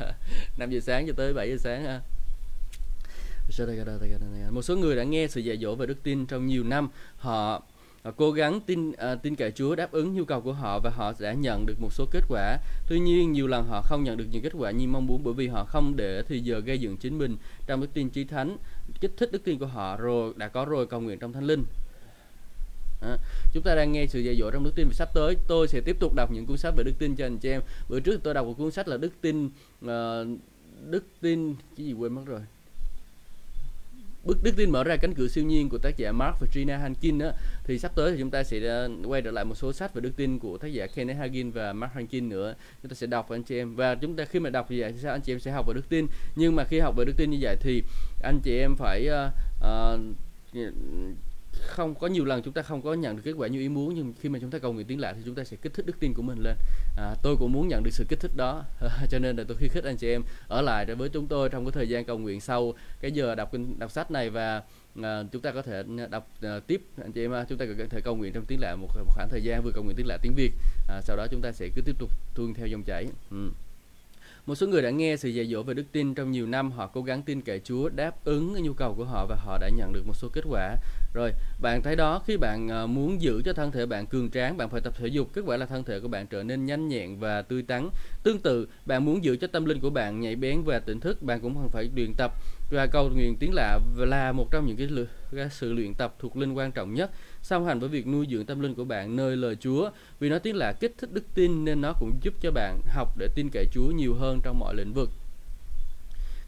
<laughs> 5 giờ sáng cho tới 7 giờ sáng ha. Một số người đã nghe sự dạy dỗ về đức tin trong nhiều năm, họ họ cố gắng tin uh, tin cậy Chúa đáp ứng nhu cầu của họ và họ đã nhận được một số kết quả. Tuy nhiên nhiều lần họ không nhận được những kết quả như mong muốn bởi vì họ không để thì giờ gây dựng chính mình trong đức tin chí thánh, kích thích đức tin của họ rồi đã có rồi cầu nguyện trong thánh linh À, chúng ta đang nghe sự dạy dỗ trong đức tin và sắp tới. Tôi sẽ tiếp tục đọc những cuốn sách về đức tin cho anh chị em. Bữa trước tôi đọc một cuốn sách là đức tin uh, đức tin cái gì quên mất rồi? Bức đức tin mở ra cánh cửa siêu nhiên của tác giả Mark và Gina Hankin đó thì sắp tới thì chúng ta sẽ ờ, quay trở lại một số sách về đức tin của tác giả Kenneth Hagin và Mark Hankin nữa. Chúng ta sẽ đọc anh chị em. Và chúng ta khi mà đọc như vậy thì sao? Anh chị em sẽ học về đức tin. Nhưng mà khi học về đức tin như vậy thì anh chị em phải uh, uh, không có nhiều lần chúng ta không có nhận được kết quả như ý muốn nhưng khi mà chúng ta cầu nguyện tiếng lạ thì chúng ta sẽ kích thích đức tin của mình lên. À, tôi cũng muốn nhận được sự kích thích đó. <laughs> Cho nên là tôi khuyến khích anh chị em ở lại với chúng tôi trong cái thời gian cầu nguyện sau cái giờ đọc kinh đọc sách này và à, chúng ta có thể đọc à, tiếp. Anh chị em chúng ta có thể cầu nguyện trong tiếng lạ một, một khoảng thời gian vừa cầu nguyện tiếng lạ tiếng việt. À, sau đó chúng ta sẽ cứ tiếp tục tuôn theo dòng chảy. Ừ. Một số người đã nghe sự dạy dỗ về đức tin trong nhiều năm, họ cố gắng tin cậy Chúa, đáp ứng nhu cầu của họ và họ đã nhận được một số kết quả. Rồi, bạn thấy đó, khi bạn ờ, muốn giữ cho thân thể bạn cường tráng, bạn phải tập thể dục, kết quả là thân thể của bạn trở nên nhanh nhẹn và tươi tắn. Tương tự, bạn muốn giữ cho tâm linh của bạn nhạy bén và tỉnh thức, bạn cũng cần phải luyện tập. Và cầu nguyện tiếng lạ là một trong những cái, cái sự luyện tập thuộc linh quan trọng nhất song hành với việc nuôi dưỡng tâm linh của bạn nơi lời Chúa. Vì nó tiếng lạ kích thích đức tin nên nó cũng giúp cho bạn học để tin cậy Chúa nhiều hơn trong mọi lĩnh vực.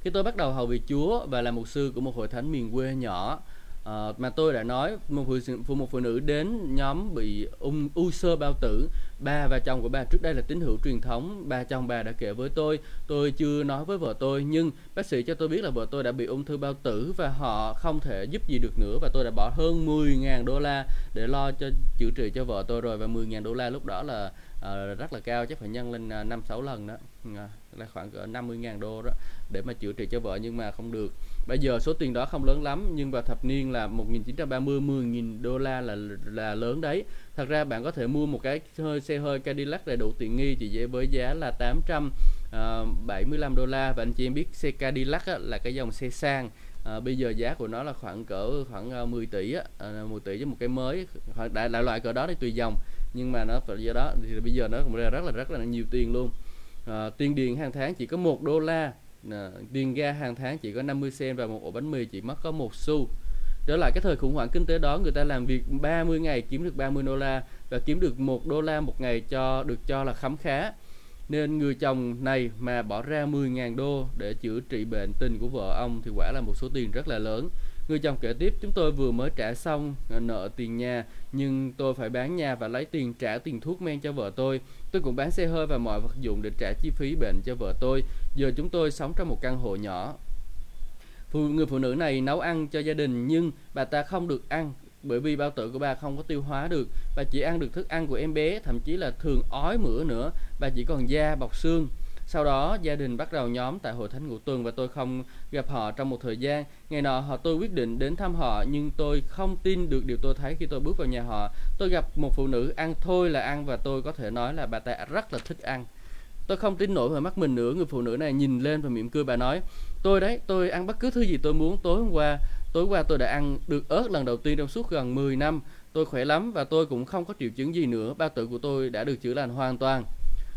Khi tôi bắt đầu hầu việc Chúa và là mục sư của một hội thánh miền quê nhỏ uh, mà tôi đã nói một phụ một phụ nữ đến nhóm bị ung u sơ bao tử ba và chồng của bà trước đây là tín hữu truyền thống ba chồng bà đã kể với tôi tôi chưa nói với vợ tôi nhưng bác sĩ cho tôi biết là vợ tôi đã bị ung thư bao tử và họ không thể giúp gì được nữa và tôi đã bỏ hơn 10.000 đô la để lo cho chữa trị cho vợ tôi rồi và 10.000 đô la lúc đó là uh, rất là cao chắc phải nhân lên ờ, năm uh, sáu lần đó. Uh, là khoảng cỡ 50.000 đô đó để mà chữa trị cho vợ nhưng mà không được bây giờ số tiền đó không lớn lắm nhưng vào thập niên là 1930 10.000 đô la là là lớn đấy. Thật ra bạn có thể mua một cái hơi xe hơi Cadillac đầy đủ tiện nghi chỉ với giá là 875 ờ, đô la. Và anh chị em biết xe Cadillac á, là cái dòng xe sang. À, bây giờ giá của nó là khoảng cỡ khoảng ờ, 10 tỷ á 10 tỷ cho một cái mới. Đại, đại loại cỡ đó thì tùy dòng. Nhưng mà nó phải do đó thì bây giờ nó cũng rất là rất là nhiều tiền luôn. À, tiền điện hàng tháng chỉ có một đô la tiền ga hàng tháng chỉ có 50 sen và một ổ bánh mì chỉ mất có một xu trở lại cái thời khủng hoảng kinh tế đó người ta làm việc 30 ngày kiếm được 30 đô la và kiếm được một đô la một ngày cho được cho là khấm khá nên người chồng này mà bỏ ra 10.000 đô để chữa trị bệnh tình của vợ ông thì quả là một số tiền rất là lớn. Người chồng kể tiếp, chúng tôi vừa mới trả xong ờ, nợ tiền nhà, nhưng tôi phải bán nhà và lấy tiền trả tiền thuốc men cho vợ tôi. Tôi cũng bán xe hơi và mọi vật dụng để trả chi phí bệnh cho vợ tôi. Giờ chúng tôi sống trong một căn hộ nhỏ. Phụ, người phụ nữ này nấu ăn cho gia đình nhưng bà ta không được ăn bởi vì bao tử của bà không có tiêu hóa được bà chỉ ăn được thức ăn của em bé thậm chí là thường ói mửa nữa bà chỉ còn da bọc xương sau đó, gia đình bắt đầu nhóm tại hội thánh ngũ tuần và tôi không gặp họ trong một thời gian ngày nọ, họ tôi quyết định đến thăm họ, nhưng tôi không tin được điều tôi thấy khi tôi bước vào nhà họ tôi gặp một phụ nữ ăn thôi là ăn và tôi có thể nói là bà ta rất là thích ăn tôi không tin nổi vào mắt mình nữa, người phụ nữ này nhìn lên và mỉm cười, bà nói, tôi đấy, tôi ăn bất cứ thứ gì tôi muốn, tối hôm qua, Tối qua tôi đã ăn được ớt lần đầu tiên trong suốt gần 10 năm. Tôi khỏe lắm và tôi cũng không có triệu chứng gì nữa. ba tử của tôi đã được chữa lành hoàn toàn.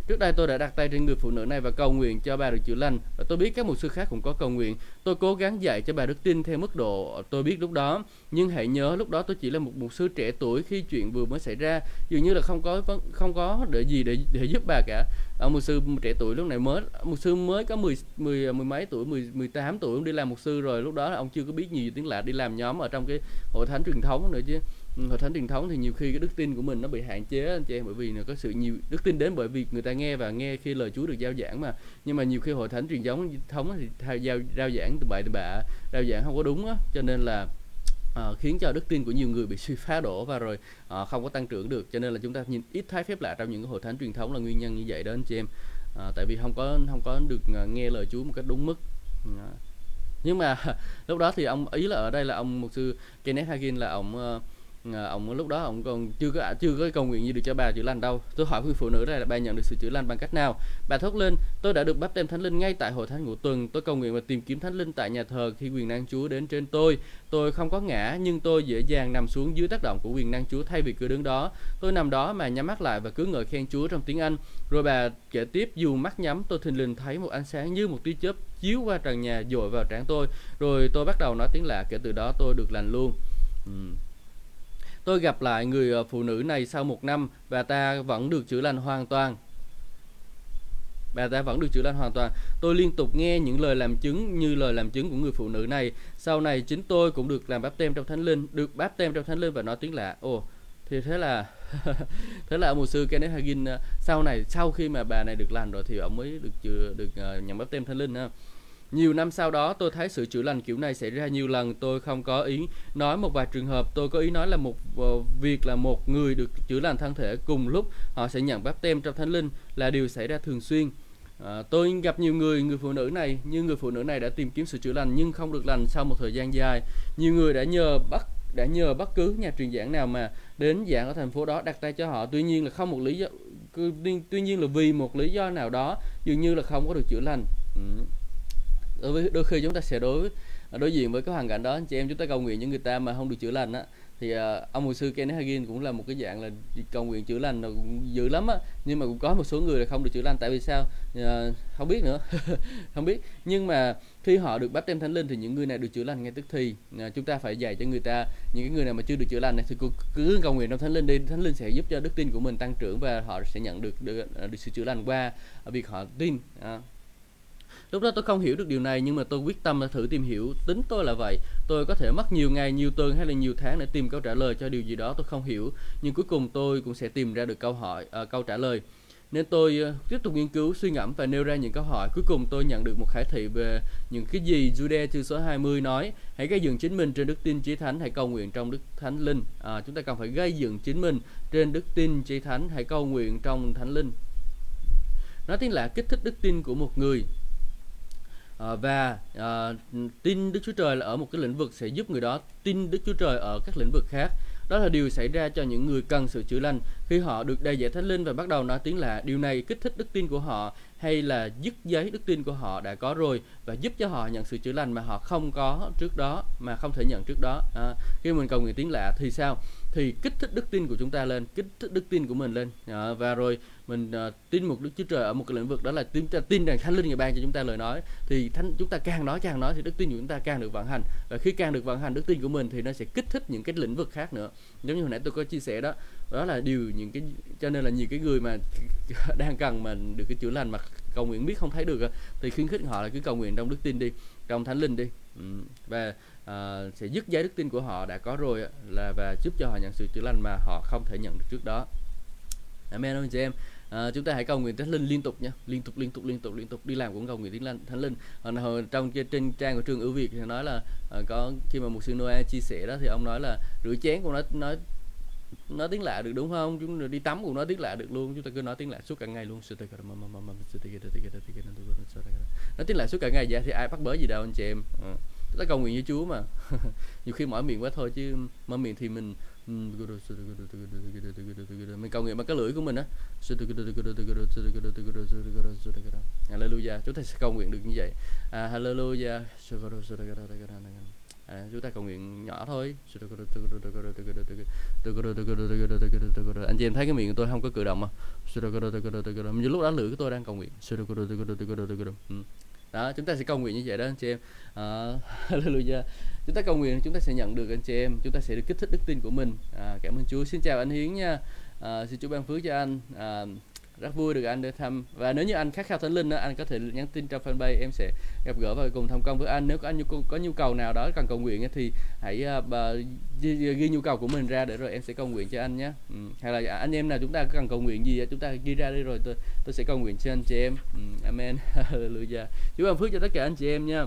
Trước đây tôi đã đặt tay trên người phụ nữ này và cầu nguyện cho bà được chữa lành. Và tôi biết các mục sư khác cũng có cầu nguyện. Tôi cố gắng dạy cho bà đức tin theo mức độ tôi biết lúc đó, nhưng hãy nhớ lúc đó tôi chỉ là một mục sư trẻ tuổi khi chuyện vừa mới xảy ra, dường như là không có không có để gì để để giúp bà cả. À, mục sư trẻ tuổi lúc này mới mục sư mới có 10 10 mười mấy tuổi, 10 18 tuổi ông đi làm mục sư rồi, lúc đó ông chưa có biết nhiều tiếng lạ đi làm nhóm ở trong cái hội thánh truyền thống nữa chứ hội thánh truyền thống thì nhiều khi cái đức tin của mình nó bị hạn chế anh chị em bởi vì là có sự nhiều đức tin đến bởi vì người ta nghe và nghe khi lời Chúa được giao giảng mà. Nhưng mà nhiều khi hội thánh truyền thống thống thì thay giao giao giảng từ bậy từ bạ giao giảng không có đúng á cho nên là À, khiến cho đức tin của nhiều người bị suy phá đổ và rồi à, không có tăng trưởng được. Cho nên là chúng ta nhìn ít thấy phép lạ trong những cái hội thánh truyền thống là nguyên nhân như vậy đó anh chị em. À, tại vì không có không có được nghe lời Chúa một cách đúng mức. À. nhưng mà <laughs> lúc đó thì ông ý là ở đây là ông mục sư Kenneth Hagin là ông uh, Ờ, ông lúc đó ông còn chưa có à, chưa có cầu nguyện gì được cho bà chữa lành đâu. Tôi hỏi người phụ nữ này là bà nhận được sự chữa lành bằng cách nào? Bà thốt lên, tôi đã được bắp tem thánh linh ngay tại hội thánh ngũ tuần. Tôi cầu nguyện và tìm kiếm thánh linh tại nhà thờ khi quyền năng chúa đến trên tôi. Tôi không có ngã, nhưng tôi dễ dàng nằm xuống dưới tác động của quyền năng chúa thay vì cứ đứng đó. Tôi nằm đó mà nhắm mắt lại và cứ ngợi khen chúa trong tiếng anh. Rồi bà kể tiếp, dù mắt nhắm, tôi thình lình thấy một ánh sáng như một tia chớp chiếu qua trần nhà dội vào trán tôi. Rồi tôi bắt đầu nói tiếng lạ, kể từ đó tôi được lành luôn. Uhm. Tôi gặp lại người ờ, phụ nữ này sau một năm và ta vẫn được chữa lành hoàn toàn. Bà ta vẫn được chữa lành hoàn toàn. Tôi liên tục nghe những lời làm chứng như lời làm chứng của người phụ nữ này. Sau này chính tôi cũng được làm báp tem trong thánh linh, được báp tem trong thánh linh và nói tiếng lạ. Ồ, thì thế là <laughs> thế là ông mục sư Kenneth Hagin ờ, sau này sau khi mà bà này được lành rồi thì ông mới được chữa, được uh, nhận báp tem thánh linh ha. Nhiều năm sau đó tôi thấy sự chữa lành kiểu này xảy ra nhiều lần Tôi không có ý nói một vài trường hợp Tôi có ý nói là một uh, việc là một người được chữa lành thân thể cùng lúc Họ sẽ nhận báp tem trong thánh linh là điều xảy ra thường xuyên À, tôi gặp nhiều người, người phụ nữ này, như người phụ nữ này đã tìm kiếm sự chữa lành nhưng không được lành sau một thời gian dài. Nhiều người đã nhờ bất đã nhờ bất cứ nhà truyền giảng nào mà đến giảng ở thành phố đó đặt tay cho họ. Tuy nhiên là không một lý do, tuy nhiên là vì một lý do nào đó dường như là không có được chữa lành. Ừ đối với đôi khi chúng ta sẽ đối à, đối diện với cái hoàn cảnh đó. Anh chị em chúng ta cầu nguyện những người ta mà không được chữa lành á thì uh, ông mục sư Kenneth Hagin cũng là một cái dạng là cầu nguyện chữa lành là cũng dữ lắm á. Nhưng mà cũng có một số người là không được chữa lành. Tại vì sao? Uh, không biết nữa. <laughs> Không biết. Nhưng mà khi họ được báp tem thánh linh thì những người này được chữa lành ngay tức thì. Uh, chúng ta phải dạy cho người ta những cái người nào mà chưa được chữa lành này thì cứ, cứ cầu nguyện trong thánh linh đi. Thánh linh sẽ giúp cho đức tin của mình tăng trưởng và họ sẽ nhận được được, được sự chữa lành qua việc họ tin. Uh, Lúc đó tôi không hiểu được điều này nhưng mà tôi quyết tâm là thử tìm hiểu. Tính tôi là vậy. Tôi có thể mất nhiều ngày, nhiều tuần hay là nhiều tháng để tìm câu trả lời cho điều gì đó tôi không hiểu. Nhưng cuối cùng tôi cũng sẽ tìm ra được câu hỏi, uh, câu trả lời. Nên tôi à, tiếp tục nghiên cứu, suy ngẫm và nêu ra những câu hỏi. Cuối cùng tôi nhận được một khải thị về những cái gì Jude chương số 20 nói. Hãy gây dựng chính mình trên đức tin chí thánh, hãy cầu nguyện trong đức thánh linh. À, chúng ta cần phải gây dựng chính mình trên đức tin chí thánh, hãy cầu nguyện trong thánh linh. Nói tiếng lạ kích thích đức tin của một người à, và à, tin Đức Chúa Trời là ở một cái lĩnh vực sẽ giúp người đó tin Đức Chúa Trời ở các lĩnh vực khác. Đó là điều xảy ra cho những người cần sự chữa lành. Khi họ được đầy dạy thánh linh và bắt đầu nói tiếng lạ điều này kích thích đức tin của họ hay là dứt giấy đức tin của họ đã có rồi và giúp cho họ nhận sự chữa lành mà họ không có trước đó mà không thể nhận trước đó. À, khi mình cầu nguyện tiếng lạ thì sao? Thì kích thích đức tin của chúng ta lên kích thích đức tin của mình lên. À, và rồi mình à, tin một đức chúa trời ở một cái lĩnh vực đó là tin tin rằng thánh linh người ban cho chúng ta lời nói thì thánh chúng ta càng nói càng nói thì đức tin của chúng ta càng được vận hành. Và khi càng được vận hành đức tin của mình thì nó sẽ kích thích những cái lĩnh vực khác nữa. Giống như hồi nãy tôi có chia sẻ đó đó là điều những cái cho nên là nhiều cái người mà <laughs> đang cần mà được cái chữa lành mà cầu nguyện biết không thấy được thì khuyến khích họ là cứ cầu nguyện trong đức tin đi trong thánh linh đi. Và uh, sẽ dứt giấy đức tin của họ đã có rồi là và giúp cho họ nhận sự chữa lành mà họ không thể nhận được trước đó. Amen anh chị em. À, chúng ta hãy cầu nguyện thánh linh liên tục nha. Liên tục liên tục liên tục liên tục. Đi làm cũng cầu nguyện tiếng thánh linh. À, hồi trong trên trang của trường ưu việt thì nói là à, có khi mà một sư Noah chia sẻ đó thì ông nói là rửa chén cũng nói nói nói tiếng lạ được đúng không? Chúng đi tắm cũng nói tiếng lạ được luôn. Chúng ta cứ nói tiếng lạ suốt cả ngày luôn. Nói tiếng lạ suốt cả ngày vậy thì ai bắt bớ gì đâu anh chị em. À ta cầu nguyện với Chúa mà. <laughs> Nhiều khi mỏi miệng quá thôi chứ mở miệng thì mình mình cầu nguyện bằng cái lưỡi của mình á. Hallelujah. Chúng ta sẽ cầu nguyện được như vậy. À, Hallelujah. À, chúng ta cầu nguyện nhỏ thôi. Anh chị em thấy cái miệng của tôi không có cử động mà như lúc đó lưỡi của tôi đang cầu nguyện đó chúng ta sẽ cầu nguyện như vậy đó anh chị em. À, <laughs> hallelujah. Chúng ta cầu nguyện chúng ta sẽ nhận được anh chị em. Chúng ta sẽ được kích thích đức tin của mình. À, cảm ơn Chúa. Xin chào anh Hiến nha. À, xin Chúa ban phước cho anh. À, rất vui được anh đến thăm và nếu như anh khát khao thánh linh đó, anh có thể nhắn tin trong fanpage em sẽ gặp gỡ và cùng tham công với anh nếu có anh nhu, có nhu cầu nào đó cần cầu nguyện thì hãy uh, ghi, ghi nhu cầu của mình ra để rồi em sẽ cầu nguyện cho anh nhé ừ. hay là anh em nào chúng ta cần cầu nguyện gì chúng ta ghi ra đi rồi tôi tôi sẽ cầu nguyện cho anh chị em ừ. amen <laughs> hallelujah chúa ban phước cho tất cả anh chị em nha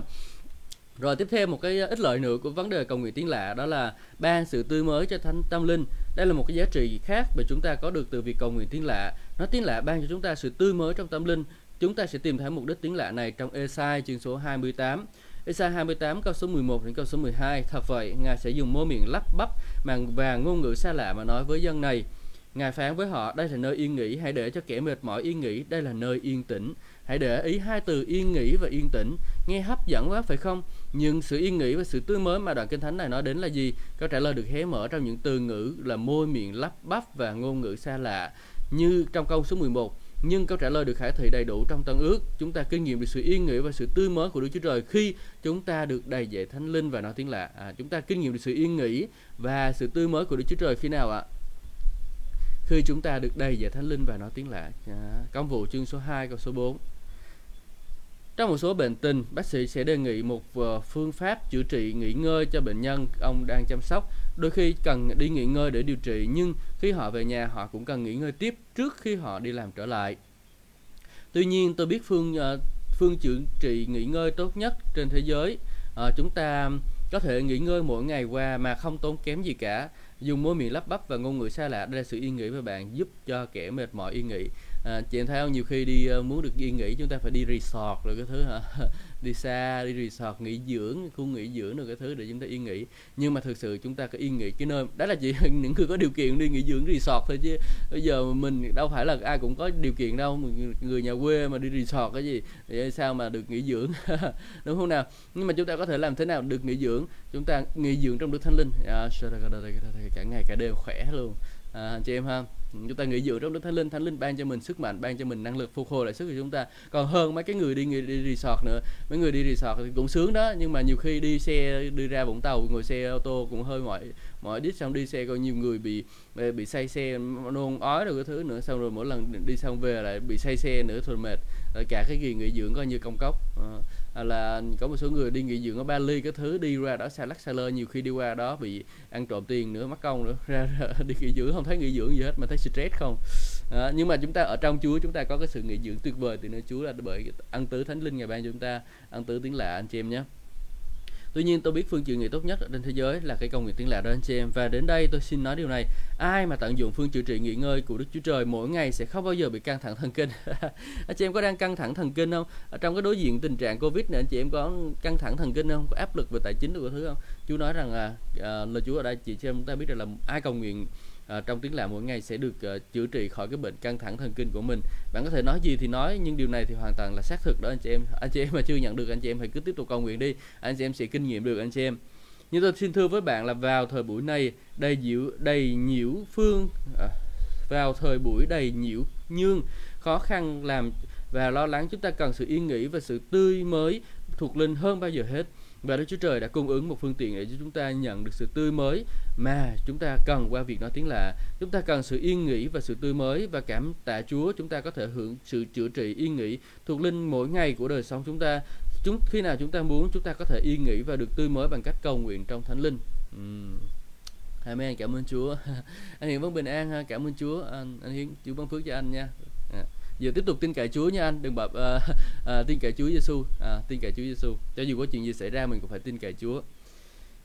rồi tiếp theo một cái à, ích lợi nữa của vấn đề cầu nguyện tiếng lạ đó là ban sự tươi mới cho thánh tâm linh. Đây là một cái giá trị khác mà chúng ta có được từ việc cầu nguyện tiếng lạ. Nó tiếng lạ ban cho chúng ta sự tươi mới trong tâm linh. Chúng ta sẽ tìm thấy mục đích tiếng lạ này trong Esai chương số 28. Esai 28 câu số 11 đến câu số 12. Thật vậy, Ngài sẽ dùng môi miệng lắp bắp bằng và ngôn ngữ xa lạ mà nói với dân này. Ngài phán với họ, đây là nơi yên nghỉ, hãy để cho kẻ mệt mỏi yên nghỉ, đây là nơi yên tĩnh. Hãy để ý hai từ yên nghỉ và yên tĩnh. Nghe hấp dẫn quá phải không? Nhưng sự yên nghỉ và sự tươi mới mà đoạn kinh thánh này nói đến là gì? Câu trả lời được hé mở trong những từ ngữ là môi miệng lắp bắp và ngôn ngữ xa lạ. Như trong câu số 11, nhưng câu trả lời được khải thị đầy đủ trong tân ước. Chúng ta kinh nghiệm được sự yên nghỉ và sự tươi mới của Đức Chúa Trời khi chúng ta được đầy dạy thánh linh và nói tiếng lạ. À, chúng ta kinh nghiệm được sự yên nghỉ và sự tươi mới của Đức Chúa Trời khi nào ạ? Khi chúng ta được đầy dạy thánh linh và nói tiếng lạ. À, công vụ chương số 2 câu số 4 trong một số bệnh tình, bác sĩ sẽ đề nghị một ờ, phương pháp chữa trị nghỉ ngơi cho bệnh nhân ông đang chăm sóc. Đôi khi cần đi nghỉ ngơi để điều trị, nhưng khi họ về nhà họ cũng cần nghỉ ngơi tiếp trước khi họ đi làm trở lại. Tuy nhiên, tôi biết phương ờ, phương chữa trị nghỉ ngơi tốt nhất trên thế giới. À, chúng ta có thể nghỉ ngơi mỗi ngày qua mà không tốn kém gì cả dùng môi miệng lắp bắp và ngôn ngữ xa lạ đây là sự yên nghỉ với bạn giúp cho kẻ mệt mỏi yên nghỉ à, chị em thấy không? Nhiều khi đi ờ, muốn được yên nghỉ chúng ta phải đi resort rồi cái thứ hả? <laughs> Đi xa đi resort nghỉ dưỡng khu nghỉ dưỡng rồi cái thứ để chúng ta yên nghỉ. Nhưng mà thực sự chúng ta có yên nghỉ cái nơi đó là chỉ <laughs> những người có điều kiện đi nghỉ dưỡng resort thôi chứ bây giờ mình đâu phải là ai cũng có điều kiện đâu. Người nhà quê mà đi resort cái gì thì sao mà được nghỉ dưỡng? <laughs> Đúng không nào? Nhưng mà chúng ta có thể làm thế nào được nghỉ dưỡng? Chúng ta nghỉ dưỡng trong đức thánh linh. À, cả ngày cả đêm khỏe luôn à, anh chị em ha. Chúng ta nghỉ dựa trong đức thánh linh. Thánh linh ban cho mình sức mạnh ban cho mình năng lực phục hồi lại sức của chúng ta. Còn hơn mấy cái người đi, người đi resort nữa. Mấy người đi resort thì cũng sướng đó. Nhưng mà nhiều khi đi xe đi ra vũng tàu ngồi xe ô tô cũng hơi mỏi mỏi đít. Xong đi xe còn nhiều người bị bị say xe nôn ói rồi cái thứ nữa. Xong rồi mỗi lần đi xong về lại bị say xe nữa thôi mệt. Cả cái gì nghỉ dưỡng coi như công cốc. À, À, là có một số người đi nghỉ dưỡng ở Bali cái thứ đi ra đó xe lắc xe lơ nhiều khi đi qua đó bị ăn trộm tiền nữa mất công nữa <laughs> ra, ra đi nghỉ dưỡng không thấy nghỉ dưỡng gì hết mà thấy stress không. À, nhưng mà chúng ta ở trong Chúa chúng ta có cái sự nghỉ dưỡng tuyệt vời từ nơi Chúa là bởi ăn tứ thánh linh ngày ban chúng ta ăn tứ tiếng lạ anh chị em nhé. Tuy nhiên tôi biết phương chữa trị tốt nhất ở trên thế giới là cái công việc tiếng lạ đó anh chị em. Và đến đây tôi xin nói điều này. Ai mà tận dụng phương chữa trị nghỉ ngơi của Đức Chúa Trời mỗi ngày sẽ không bao giờ bị căng thẳng thần kinh. <laughs> Anh chị em có đang căng thẳng thần kinh không? Ở trong cái đối diện tình trạng Covid này anh chị em có căng thẳng thần kinh không? Có áp lực về tài chính được thứ không? Chúa nói rằng là à, lời Chúa ở đây chị cho chúng ta biết rằng là ai cầu nguyện à, trong tiếng lạ mỗi ngày sẽ được à, chữa trị khỏi cái bệnh căng thẳng thần kinh của mình. Bạn có thể nói gì thì nói nhưng điều này thì hoàn toàn là xác thực đó anh chị em. <laughs> Anh chị em mà chưa nhận được anh chị em hãy cứ tiếp tục cầu nguyện đi. Anh chị em sẽ kinh nghiệm được anh chị em. Như tôi xin thưa với bạn là vào thời buổi này đầy nhiễu đầy nhiễu phương à, vào thời buổi đầy nhiễu nhương khó khăn làm và lo lắng chúng ta cần sự yên nghỉ và sự tươi mới thuộc linh hơn bao giờ hết và Đức Chúa Trời đã cung ứng một phương tiện để cho chúng ta nhận được sự tươi mới. Mà chúng ta cần qua việc nói tiếng là chúng ta cần sự yên nghỉ và sự tươi mới và cảm tạ Chúa. Chúng ta có thể hưởng sự chữa trị yên nghỉ thuộc linh mỗi ngày của đời sống chúng ta. Chúng khi nào chúng ta muốn chúng ta có thể yên nghỉ và được tươi mới bằng cách cầu nguyện trong thánh linh. Uhm. Amen. Cảm ơn Chúa. <laughs> Anh Hiền vẫn bình an ha. Cảm ơn Chúa. Anh, anh Hiền, Chúa ban phước cho anh nha. À giờ tiếp tục tin cậy Chúa nha anh. Đừng bảo uh, <laughs> uh, tin cậy Chúa Giêsu uh, ờ, tin cậy Chúa Giêsu cho dù có chuyện gì xảy ra mình cũng phải tin cậy Chúa.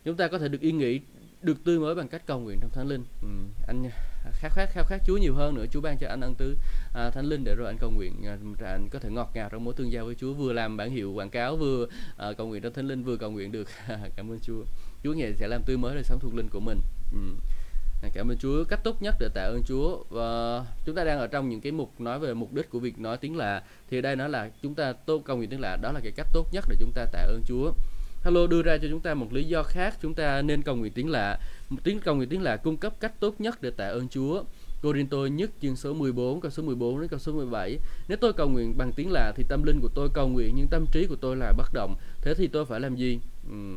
Chúng ta có thể được yên nghỉ được tươi mới bằng cách cầu nguyện trong thánh linh. Ừ, anh khát khát khao khát Chúa nhiều hơn nữa. Chúa ban cho anh ân tứ à, thánh linh để rồi anh cầu nguyện à, anh có thể ngọt ngào trong mối tương giao với Chúa vừa làm bản hiệu quảng cáo vừa à, cầu nguyện trong thánh linh vừa cầu nguyện được. <laughs> Cảm ơn Chúa. Chúa ngày sẽ làm tươi mới đời sống thuộc linh của mình. Ừ. Cảm ơn Chúa. Cách tốt nhất để tạ ơn Chúa. Và chúng ta đang ở trong những cái mục nói về mục đích của việc nói tiếng lạ. Thì đây nó là chúng ta tốt công việc tiếng lạ. Đó là cái cách tốt nhất để chúng ta tạ ơn Chúa. Hello đưa ra cho chúng ta một lý do khác. Chúng ta nên cầu nguyện tiếng lạ. Tiếng cầu nguyện tiếng lạ cung cấp cách tốt nhất để tạ ơn Chúa. Corinto nhất chương số 14 câu số 14 đến câu số 17 Nếu tôi cầu nguyện bằng tiếng lạ thì tâm linh của tôi cầu nguyện nhưng tâm trí của tôi là bất động. Thế thì tôi phải làm gì? Ừ.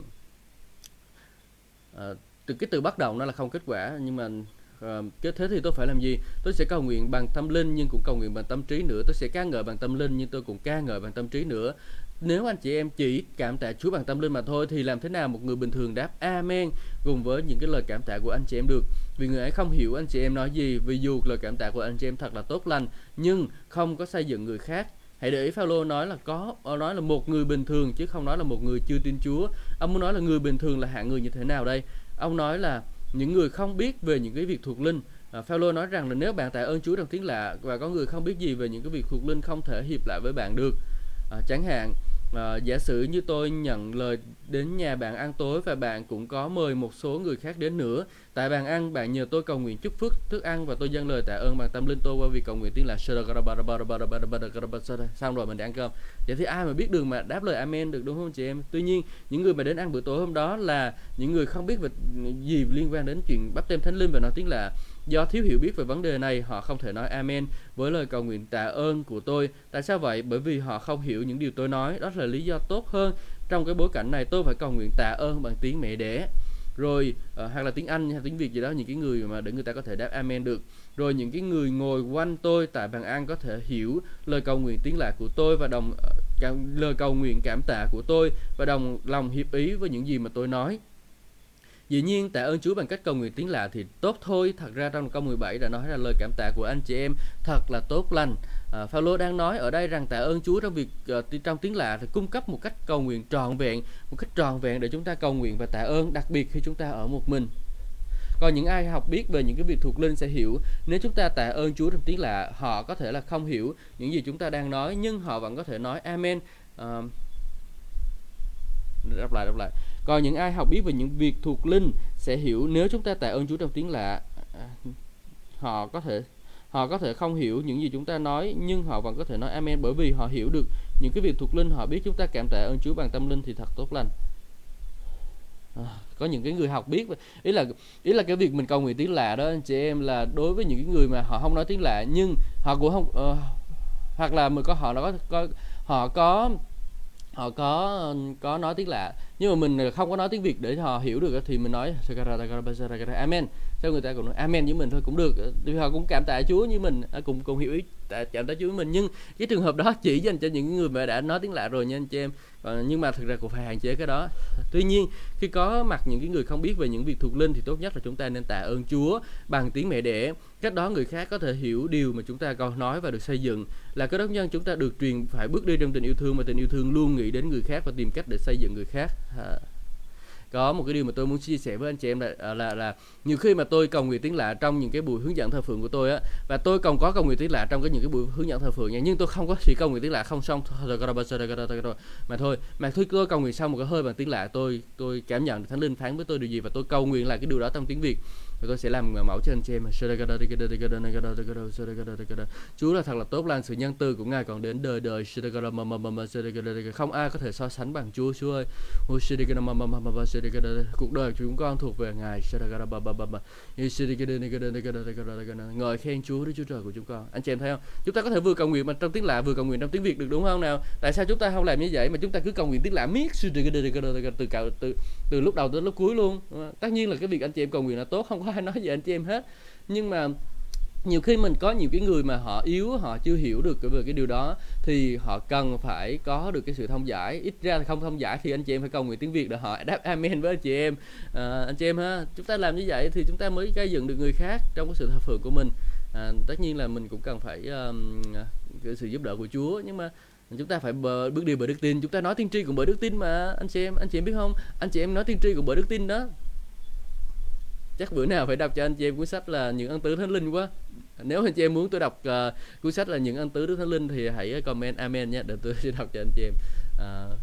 À, từ cái từ bắt đầu nó là không kết quả nhưng mà uh, cái thế thì tôi phải làm gì? Tôi sẽ cầu nguyện bằng tâm linh nhưng cũng cầu nguyện bằng tâm trí nữa. Tôi sẽ ca ngợi bằng tâm linh nhưng tôi cũng ca ngợi bằng tâm trí nữa. Nếu anh chị em chỉ cảm tạ Chúa bằng tâm linh mà thôi thì làm thế nào một người bình thường đáp Amen cùng với những cái lời cảm tạ của anh chị em được? Vì người ấy không hiểu anh chị em nói gì vì dù lời cảm tạ của anh chị em thật là tốt lành nhưng không có xây dựng người khác. Hãy để ý Phaolô nói là có ờ, nói là một người bình thường chứ không nói là một người chưa tin Chúa. Ông muốn nói là người bình thường là hạng người như thế nào đây? Ông nói là những người không biết về những cái việc thuộc linh à, Phaolô nói rằng là nếu bạn tạ ơn Chúa trong tiếng lạ và có người không biết gì về những cái việc thuộc linh không thể hiệp lại với bạn được. À, chẳng hạn à, giả sử như tôi nhận lời đến nhà bạn ăn tối và bạn cũng có mời một số người khác đến nữa tại bàn ăn bạn nhờ tôi cầu nguyện chúc phước thức ăn và tôi dâng lời tạ ơn bằng tâm linh tôi qua việc cầu nguyện tiếng là xong rồi mình đi ăn cơm vậy thì ai mà biết đường mà đáp lời amen được đúng không chị em tuy nhiên những người mà đến ăn bữa tối hôm đó là những người không biết về gì liên quan đến chuyện bắp tem thánh linh và nói tiếng là Do thiếu hiểu biết về vấn đề này, họ không thể nói Amen với lời cầu nguyện tạ ơn của tôi. Tại sao vậy? Bởi vì họ không hiểu những điều tôi nói. Đó là lý do tốt hơn. Trong cái bối cảnh này, tôi phải cầu nguyện tạ ơn bằng tiếng mẹ đẻ rồi uh, hoặc là tiếng Anh hay tiếng Việt gì đó những cái người mà để người ta có thể đáp amen được rồi những cái người ngồi quanh tôi tại bàn ăn có thể hiểu lời cầu nguyện tiếng lạ của tôi và đồng uh, lời cầu nguyện cảm tạ của tôi và đồng lòng hiệp ý với những gì mà tôi nói Dĩ nhiên tạ ơn Chúa bằng cách cầu nguyện tiếng lạ thì tốt thôi. Thật ra trong câu 17 đã nói là lời cảm tạ của anh chị em thật là tốt lành. À, Phaolô đang nói ở đây rằng tạ ơn Chúa trong việc uh, trong tiếng lạ thì cung cấp một cách cầu nguyện trọn vẹn, một cách trọn vẹn để chúng ta cầu nguyện và tạ ơn, đặc biệt khi chúng ta ở một mình. Còn những ai học biết về những cái việc thuộc linh sẽ hiểu nếu chúng ta tạ ơn Chúa trong tiếng lạ, họ có thể là không hiểu những gì chúng ta đang nói nhưng họ vẫn có thể nói Amen. Ờ, à, đọc lại đọc lại còn những ai học biết về những việc thuộc linh sẽ hiểu nếu chúng ta tạ ơn Chúa trong tiếng lạ. À, họ có thể họ có thể không hiểu những gì chúng ta nói nhưng họ vẫn có thể nói amen bởi vì họ hiểu được những cái việc thuộc linh họ biết chúng ta cảm tạ ơn Chúa bằng tâm linh thì thật tốt lành. À, có những cái người học biết ý là ý là cái việc mình cầu nguyện tiếng lạ đó anh chị em là đối với những cái người mà họ không nói tiếng lạ nhưng họ cũng không uh, hoặc là mình có họ nó có, có họ có họ có có nói tiếng lạ. Nhưng mà mình không có nói tiếng việt để họ hiểu được thì mình nói amen. Sao người ta cũng nói amen với mình thôi cũng được. Thì họ cũng cảm tạ chúa như mình à, cùng cùng hiểu ý cảm tạ chúa với mình. Nhưng cái trường hợp đó chỉ dành cho những người mà đã nói tiếng lạ rồi nha anh chị em. Còn nhưng mà thực ra cũng phải hạn chế cái đó. Tuy nhiên, khi có mặt những cái người không biết về những việc thuộc linh thì tốt nhất là chúng ta nên tạ ơn chúa bằng tiếng mẹ đẻ. Cách đó người khác có thể hiểu điều mà chúng ta còn nói và được xây dựng. Là cái đốc nhân chúng ta được truyền phải bước đi trong tình yêu thương mà tình yêu thương luôn nghĩ đến người khác và tìm cách để xây dựng người khác có một cái điều mà tôi muốn chia sẻ với anh chị em là là là, là nhiều khi mà tôi cầu nguyện tiếng lạ trong những cái buổi hướng dẫn thờ phượng của tôi á và tôi còn có cầu nguyện tiếng lạ trong cái những cái buổi hướng dẫn thờ phượng nha nhưng tôi không có chỉ cầu nguyện tiếng lạ không xong mà thôi mà thôi tôi cầu nguyện sau một cái hơi bằng tiếng lạ tôi tôi cảm nhận thánh linh phán với tôi điều gì và tôi cầu nguyện lại cái điều đó trong tiếng việt và tôi sẽ làm mẫu cho anh chị em Chúa là thật là tốt lành, sự nhân từ của Ngài còn đến đời đời. Không ai có thể so sánh bằng Chúa Chúa ơi cuộc đời chúng con thuộc về Ngài ngợi khen Chúa Đức Chúa Trời của chúng con anh chị em thấy không chúng ta có thể vừa cầu nguyện mà trong tiếng lạ vừa cầu nguyện trong tiếng Việt được đúng không nào tại sao chúng ta không làm như vậy mà chúng ta cứ cầu nguyện tiếng lạ miết từ từ từ từ lúc đầu tới lúc cuối luôn. Tất nhiên là cái việc anh chị em cầu nguyện là tốt không có ai <laughs> nói gì anh chị em hết. Nhưng mà nhiều khi mình có nhiều cái người mà họ yếu họ chưa hiểu được về cái điều đó thì họ cần phải có được cái sự thông giải. Ít ra là không thông giải thì anh chị em phải cầu nguyện tiếng việt để họ <laughs> đáp amen với anh chị em. À, anh chị em ha chúng ta làm như vậy thì chúng ta mới gây dựng được người khác trong cái sự thờ phượng của mình. À, tất nhiên là mình cũng cần phải um, cái sự giúp đỡ của chúa. Nhưng mà chúng ta phải bờ, bước đi bởi đức tin. Chúng ta nói tiên tri cũng bởi đức tin mà anh chị em anh chị em biết không? Anh chị em nói tiên tri cũng bởi đức tin đó. Chắc bữa nào phải đọc cho anh chị em cuốn sách là những ân tứ thánh linh quá. Nếu anh chị em muốn tôi đọc uh, cuốn sách là những ân tứ đức thánh linh thì hãy comment amen nhé để tôi <laughs> sẽ đọc cho anh chị em. Uh,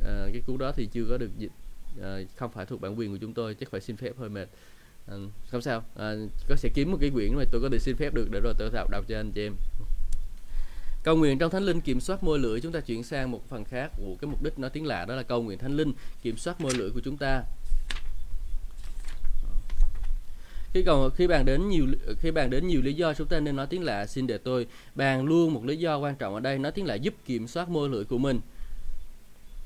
uh, cái cuốn đó thì chưa có được dịch uh, không phải thuộc bản quyền của chúng tôi chắc phải xin phép hơi mệt. Uh, không sao. Uh, có sẽ kiếm một cái quyển mà tôi có thể xin phép được để rồi tôi đọc đọc cho anh chị em. Cầu nguyện trong Thánh Linh kiểm soát môi lưỡi, Chúng ta chuyển sang một phần khác. Của cái mục đích nói tiếng lạ đó là cầu nguyện Thánh Linh kiểm soát môi lưỡi của chúng ta. Khi còn khi bàn đến nhiều, khi bàn đến nhiều lý do chúng ta nên nói tiếng lạ, xin để tôi bàn luôn một lý do quan trọng ở đây. Nói tiếng lạ giúp kiểm soát môi lưỡi của mình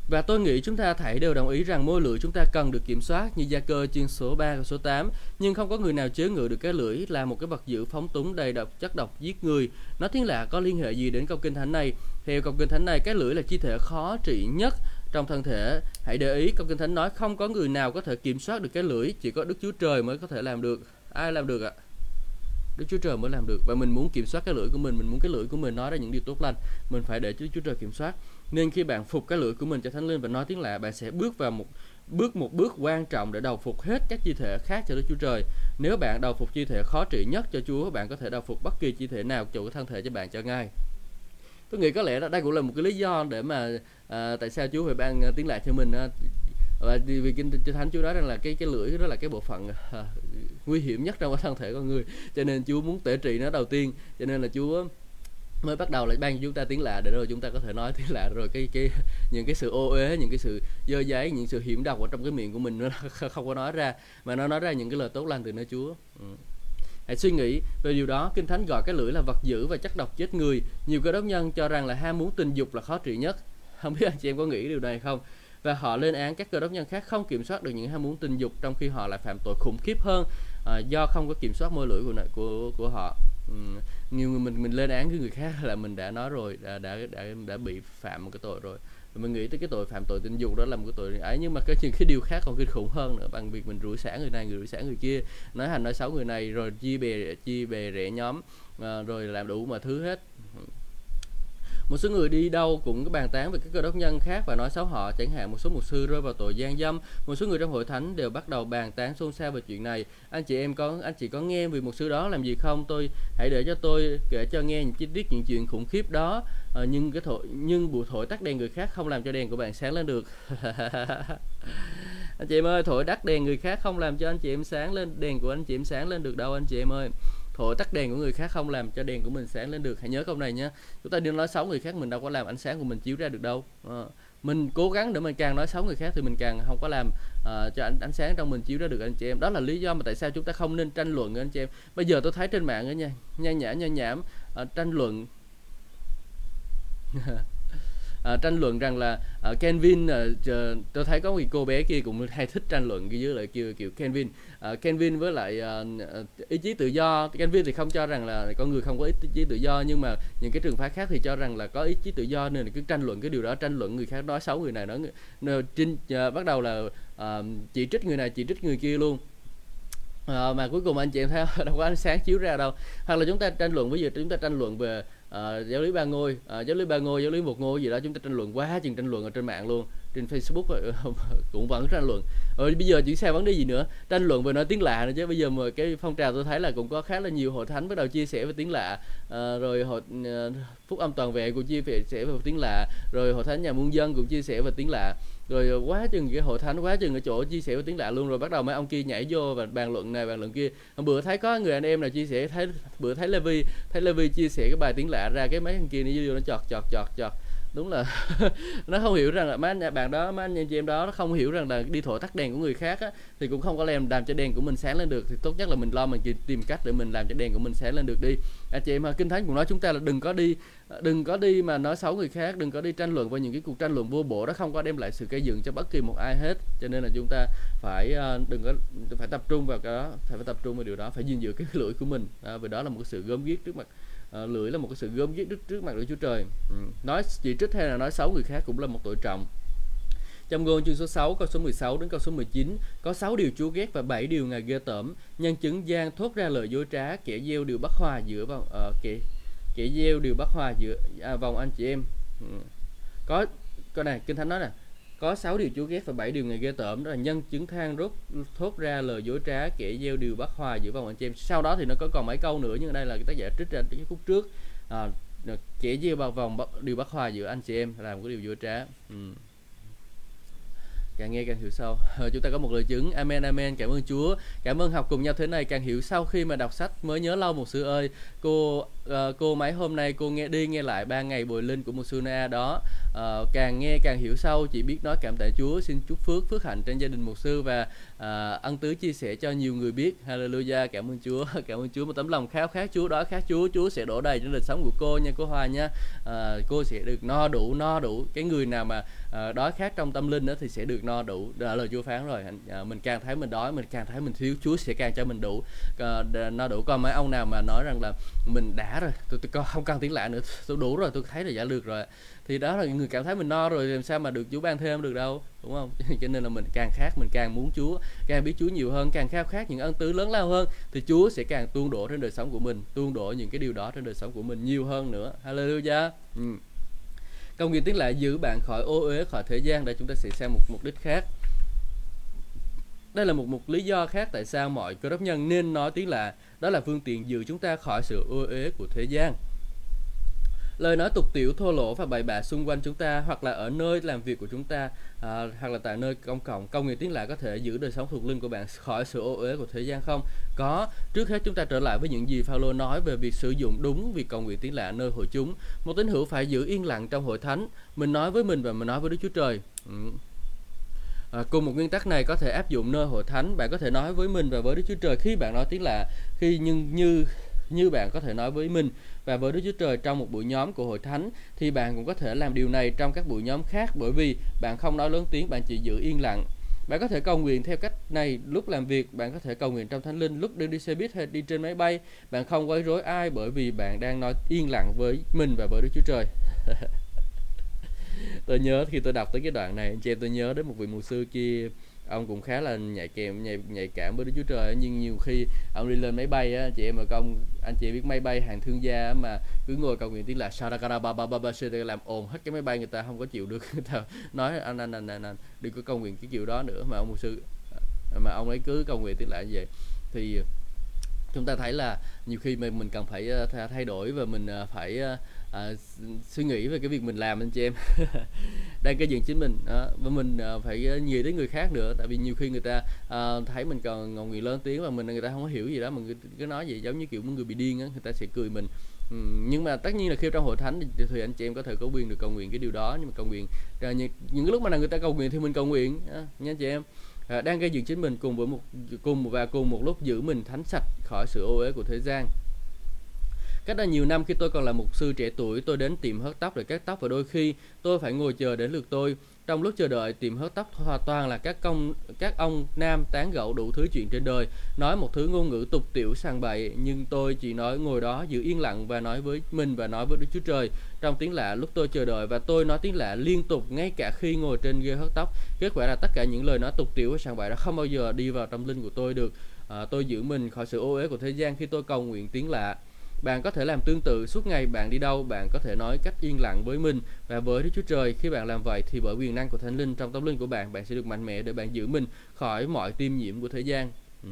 và tôi nghĩ chúng ta thảy đều đồng ý rằng môi lưỡi chúng ta cần được kiểm soát như gia cơ chương số 3 và số 8 nhưng không có người nào chế ngự được cái lưỡi là một cái vật giữ phóng túng đầy độc chất độc giết người. Nó tiếng lạ có liên hệ gì đến câu kinh thánh này? Theo câu kinh thánh này, cái lưỡi là chi thể khó trị nhất trong thân thể. Hãy để ý câu kinh thánh nói không có người nào có thể kiểm soát được cái lưỡi, chỉ có đức chúa trời mới có thể làm được. Ai làm được ạ? Đức Chúa Trời mới làm được. Và mình muốn kiểm soát cái lưỡi của mình mình muốn cái lưỡi của mình nói ra những điều tốt lành, mình phải để Đức Chúa Trời kiểm soát nên khi bạn phục cái lưỡi của mình cho Thánh Linh và nói tiếng lạ bạn sẽ bước vào một bước một bước quan trọng để đầu phục hết các chi thể khác cho Đức Chúa Trời. Nếu bạn đầu phục chi thể khó trị nhất cho Chúa bạn có thể đầu phục bất kỳ chi thể nào chủ thân thể cho bạn cho ngay tôi nghĩ có lẽ đó đây cũng là một cái lý do để mà à, tại sao Chúa phải ban à, tiếng lạ cho mình à, và vì kinh thánh Chúa nói rằng là cái cái lưỡi đó là cái bộ phận à, <laughs> nguy hiểm nhất trong cái thân thể con người. Cho nên Chúa muốn tể trị nó đầu tiên. Cho nên là Chúa mới bắt đầu lại ban cho chúng ta tiếng lạ để rồi chúng ta có thể nói <laughs> tiếng lạ rồi cái cái những cái sự ô uế những cái sự dơ giấy những sự hiểm độc ở trong cái miệng của mình nó <laughs> không có nói ra mà nó nói ra những cái lời tốt lành từ nơi Chúa ừ. Hãy suy nghĩ về điều đó, Kinh Thánh gọi cái lưỡi là vật dữ và chất độc chết người. Nhiều cơ đốc nhân cho rằng là ham muốn tình dục là khó trị nhất. Không biết anh chị em có nghĩ điều này không? Và họ lên án các cơ đốc nhân khác không kiểm soát được những ham muốn tình dục trong khi họ lại phạm tội khủng khiếp hơn à, do không có kiểm soát môi lưỡi của của của họ ừ, nhiều người mình mình lên án cái người khác <laughs> là mình đã nói rồi đã đã đã, đã bị phạm một cái tội rồi. Mình nghĩ tới cái tội phạm tội tình dục đó là một cái tội ấy nhưng mà cái những cái điều khác còn kinh khủng hơn nữa bằng việc mình rủi xả người này người rủi xả người kia. Nói hành nói xấu người này rồi chia bè chia bè rẽ nhóm ờ, rồi làm đủ mọi thứ hết một số người đi đâu cũng có bàn tán về các cơ đốc nhân khác và nói xấu họ chẳng hạn một số mục sư rơi vào tội gian dâm. Một số người trong hội thánh đều bắt đầu bàn tán xôn xao về chuyện này. Anh chị em có anh chị có nghe về một sư đó làm gì không? Tôi hãy để cho tôi kể cho nghe những chi tiết những chuyện khủng khiếp đó. À, nhưng cái thổi nhưng bụi thổi tắt đèn người khác không làm cho đèn của bạn sáng lên được. <laughs> Anh chị em ơi thổi đắt đèn người khác không làm cho anh chị em sáng lên đèn của anh chị em sáng lên được đâu anh chị em ơi thổi tắt đèn của người khác không làm cho đèn của mình sáng lên được. Hãy nhớ câu này nhé. Chúng ta đừng nói xấu người khác mình đâu có làm ánh sáng của mình chiếu ra được đâu. À, mình cố gắng để mình càng nói xấu người khác thì mình càng không có làm uh, cho ánh, ánh sáng trong mình chiếu ra được anh chị em. Đó là lý do mà tại sao chúng ta không nên tranh luận anh chị em. Bây giờ tôi thấy trên mạng đó nha nha nhã nha nhảm uh, ờ, tranh luận. <laughs> uh, tranh luận rằng là ờ, uh, Kenvin uh, ờ, tôi thấy có một cô bé kia cũng hay thích tranh luận dưới lại kiểu kiểu Kenvin uh, Kenvin với lại uh, ý chí tự do Kenvin thì không cho rằng là con người không có ý chí tự do nhưng mà những cái trường phái khác thì cho rằng là có ý chí tự do nên cứ tranh luận cái điều đó tranh luận người khác nói xấu người này nói người, trinh uh, bắt đầu là uh, chỉ trích người này chỉ trích người kia luôn. À, mà cuối cùng anh chị em thấy <laughs> đâu có ánh sáng chiếu ra đâu. Hoặc là chúng ta tranh luận ví dụ chúng ta tranh luận về uh, giáo lý ba ngôi uh, giáo lý ba ngôi giáo lý một ngôi gì đó chúng ta tranh luận quá chừng tranh luận ở trên mạng luôn trên Facebook <laughs> cũng vẫn tranh luận. Rồi bây giờ chuyển sang vấn đề gì nữa? Tranh luận về nói tiếng lạ nữa chứ bây giờ mà cái phong trào tôi thấy là cũng có khá là nhiều hội thánh bắt đầu chia sẻ về tiếng lạ. À, rồi hội uh, phúc âm toàn vẹn cũng chia sẻ về tiếng lạ rồi hội thánh nhà muôn dân cũng chia sẻ về tiếng lạ rồi ờ, quá chừng cái hội thánh, quá chừng ở chỗ chia sẻ với tiếng lạ luôn. Rồi bắt đầu mấy ông kia nhảy vô và bàn luận này, bàn luận kia. Bữa thấy có người anh em nào chia sẻ, thấy, bữa thấy Levi thấy Levi chia sẻ cái bài tiếng lạ ra, cái mấy thằng kia nó vô nó chọt chọt chọt chọt đúng là <laughs> nó không hiểu rằng là mấy anh bạn đó mấy anh chị em đó nó không hiểu rằng là đi thổi tắt đèn của người khác á, thì cũng không có làm làm cho đèn của mình sáng lên được. Thì tốt nhất là mình lo mình tìm cách để mình làm cho đèn của mình sáng lên được đi. Anh chị em kinh thánh cũng nói chúng ta là đừng có đi à, đừng có đi mà nói xấu người khác đừng có đi tranh luận vào những cái cuộc tranh luận vô bổ đó không có đem lại sự gây dựng cho bất kỳ một ai hết. Cho nên là chúng ta phải à, đừng có phải tập trung vào cái đó phải, phải tập trung vào điều đó phải gìn giữ cái lưỡi của mình. À, vì đó là một sự gớm ghiếc trước mặt à, lưỡi là một cái sự gớm ghiếc trước, trước mặt Đức Chúa Trời ừ. nói chỉ trích hay là nói xấu người khác cũng là một tội trọng trong ngôn chương số 6 câu số 16 đến câu số 19 có 6 điều Chúa ghét và 7 điều Ngài ghê tởm. Nhân chứng gian thốt ra lời dối trá, kẻ gieo điều bất hòa giữa vào uh, ờ, kẻ kẻ gieo điều bất hòa giữa à, vòng anh chị em. Ừ. Có câu này kinh thánh nói nè, có 6 điều Chúa ghét và 7 điều người ghê tởm đó là nhân chứng than rốt thốt ra lời dối trá kẻ gieo điều bất hòa giữa vòng anh chị em. Sau đó thì nó có còn mấy câu nữa nhưng ở đây là cái tác giả trích ra cái khúc trước. À, kẻ gieo vào vòng điều bất hòa giữa anh chị em làm cái điều dối trá. Ừ càng nghe càng hiểu sâu. <laughs> Chúng ta có một lời chứng. Amen amen. Cảm ơn chúa. Cảm ơn học cùng nhau thế này càng hiểu sau khi mà đọc sách mới nhớ lâu một sư ơi. Cô uh, cô mấy hôm nay cô nghe đi nghe lại ba ngày bồi linh của một sư na đó. Uh, càng nghe càng hiểu sâu chỉ biết nói cảm tạ chúa. Xin chúc phước phước hạnh trên gia đình một sư và à, ân tứ chia sẻ cho nhiều người biết. Hallelujah cảm ơn chúa <laughs> cảm ơn chúa. Một tấm lòng khao khát chúa đó khát chúa chúa sẽ đổ đầy trên đời sống của cô nha cô hoa nha. À, cô sẽ được no đủ no đủ. Cái người nào mà à, đói khát trong tâm linh đó thì sẽ được no đủ. Đó là lời Chúa phán rồi. À, mình càng thấy mình đói mình càng thấy mình thiếu Chúa sẽ càng cho mình đủ à, no đủ. Còn mấy ông nào mà nói rằng là mình đã rồi tôi, tôi không cần tiếng lạ nữa tôi đủ rồi tôi thấy là giả được rồi thì đó là người cảm thấy mình no rồi làm sao mà được Chúa ban thêm được đâu đúng không <laughs> cho nên là mình càng khát mình càng muốn Chúa càng biết Chúa nhiều hơn càng khao khát những ân tứ lớn lao hơn thì Chúa sẽ càng tuôn đổ trên đời sống của mình tuôn đổ những cái điều đó trên đời sống của mình nhiều hơn nữa Hallelujah ừ. Câu nghĩa tiếng lại giữ bạn khỏi ô uế khỏi thế gian để chúng ta sẽ sang một mục đích khác. Đây là một một lý do khác tại sao mọi cơ đốc nhân nên nói tiếng lạ, đó là phương tiện giữ chúng ta khỏi sự ô uế của thế gian lời nói tục tiểu thô lỗ và bậy bạ xung quanh chúng ta hoặc là ở nơi làm việc của chúng ta à, hoặc là tại nơi công cộng công nghiệp tiếng lạ có thể giữ đời sống thuộc linh của bạn khỏi sự ô uế của thế gian không? Có. Trước hết chúng ta trở lại với những gì Phaolô nói về việc sử dụng đúng việc cầu nguyện tiếng lạ nơi hội chúng. Một tín hữu phải giữ yên lặng trong hội thánh. Mình nói với mình và mình nói với Đức Chúa Trời. Ừ. À, cùng một nguyên tắc này có thể áp dụng nơi hội thánh. Bạn có thể nói với mình và với Đức Chúa Trời khi bạn nói tiếng lạ khi nhưng như như bạn có thể nói với mình và với Đức Chúa Trời trong một buổi nhóm của hội thánh, thì bạn cũng có thể làm điều này trong các buổi nhóm khác bởi vì bạn không nói lớn tiếng, bạn chỉ giữ yên lặng. Bạn có thể cầu nguyện theo cách này lúc làm việc, bạn có thể cầu nguyện trong thánh linh lúc đi đi xe buýt hay đi trên máy bay. Bạn không quấy rối ai bởi vì bạn đang nói yên lặng với mình và với Đức Chúa Trời. <laughs> Tôi nhớ khi tôi đọc tới cái đoạn này, anh chị em tôi nhớ đến một vị mục sư kia ông cũng khá là nhạy kèm nhạy, nhạy cảm với Đức Chúa Trời nhưng nhiều khi ông đi lên máy bay á chị em và công anh chị biết máy bay hàng thương gia mà cứ ngồi cầu nguyện tiếng là Sarakara ba ba ba ba làm ồn hết cái máy bay người ta không có chịu được người ta nói anh anh anh anh, anh đừng có cầu nguyện cái kiểu đó nữa mà ông mục sư mà ông ấy cứ cầu nguyện tiếng lại như vậy thì chúng ta thấy là nhiều khi mình mình cần phải thay đổi và mình phải à, suy nghĩ về cái việc mình làm anh chị em. <laughs> Đang cái dựng chính mình đó. và mình à, phải ờ, nhiều tới người khác nữa. Tại vì nhiều khi người ta à, thấy mình còn ngọn nguyện lớn tiếng và mình người ta không có hiểu gì đó mình cứ nói gì giống như kiểu người bị điên á người ta sẽ cười mình. Ừ, nhưng mà tất nhiên là khi trong hội thánh thì, thì anh chị em có thể có quyền được cầu nguyện cái điều đó nhưng mà cầu nguyện à, những, những lúc mà là người ta cầu nguyện thì mình cầu nguyện à, nha anh chị em. À, đang gây dựng chính mình cùng với một cùng và cùng một lúc giữ mình thánh sạch khỏi sự ô uế của thế gian. Cách đây nhiều năm khi tôi còn là một sư trẻ tuổi, tôi đến tìm hớt tóc để cắt tóc và đôi khi tôi phải ngồi chờ đến lượt tôi. Trong lúc chờ đợi tìm hớt tóc hoàn toàn là các công các ông nam tán gẫu đủ thứ chuyện trên đời, nói một thứ ngôn ngữ tục tiểu sang bậy, nhưng tôi chỉ nói ngồi đó giữ yên lặng và nói với mình và nói với Đức Chúa Trời trong tiếng lạ lúc tôi chờ đợi và tôi nói tiếng lạ liên tục ngay cả khi ngồi trên ghế hớt tóc. Kết quả là tất cả những lời nói tục tiểu và sang bậy đó không bao giờ đi vào tâm linh của tôi được. À, tôi giữ mình khỏi sự ô uế của thế gian khi tôi cầu nguyện tiếng lạ bạn có thể làm tương tự suốt ngày bạn đi đâu, bạn có thể nói cách yên lặng với mình và với Đức Chúa Trời. Khi bạn làm vậy thì bởi quyền năng của Thánh Linh trong tâm linh của bạn, bạn sẽ được mạnh mẽ để bạn giữ mình khỏi mọi tiêm nhiễm của thế gian. ừ.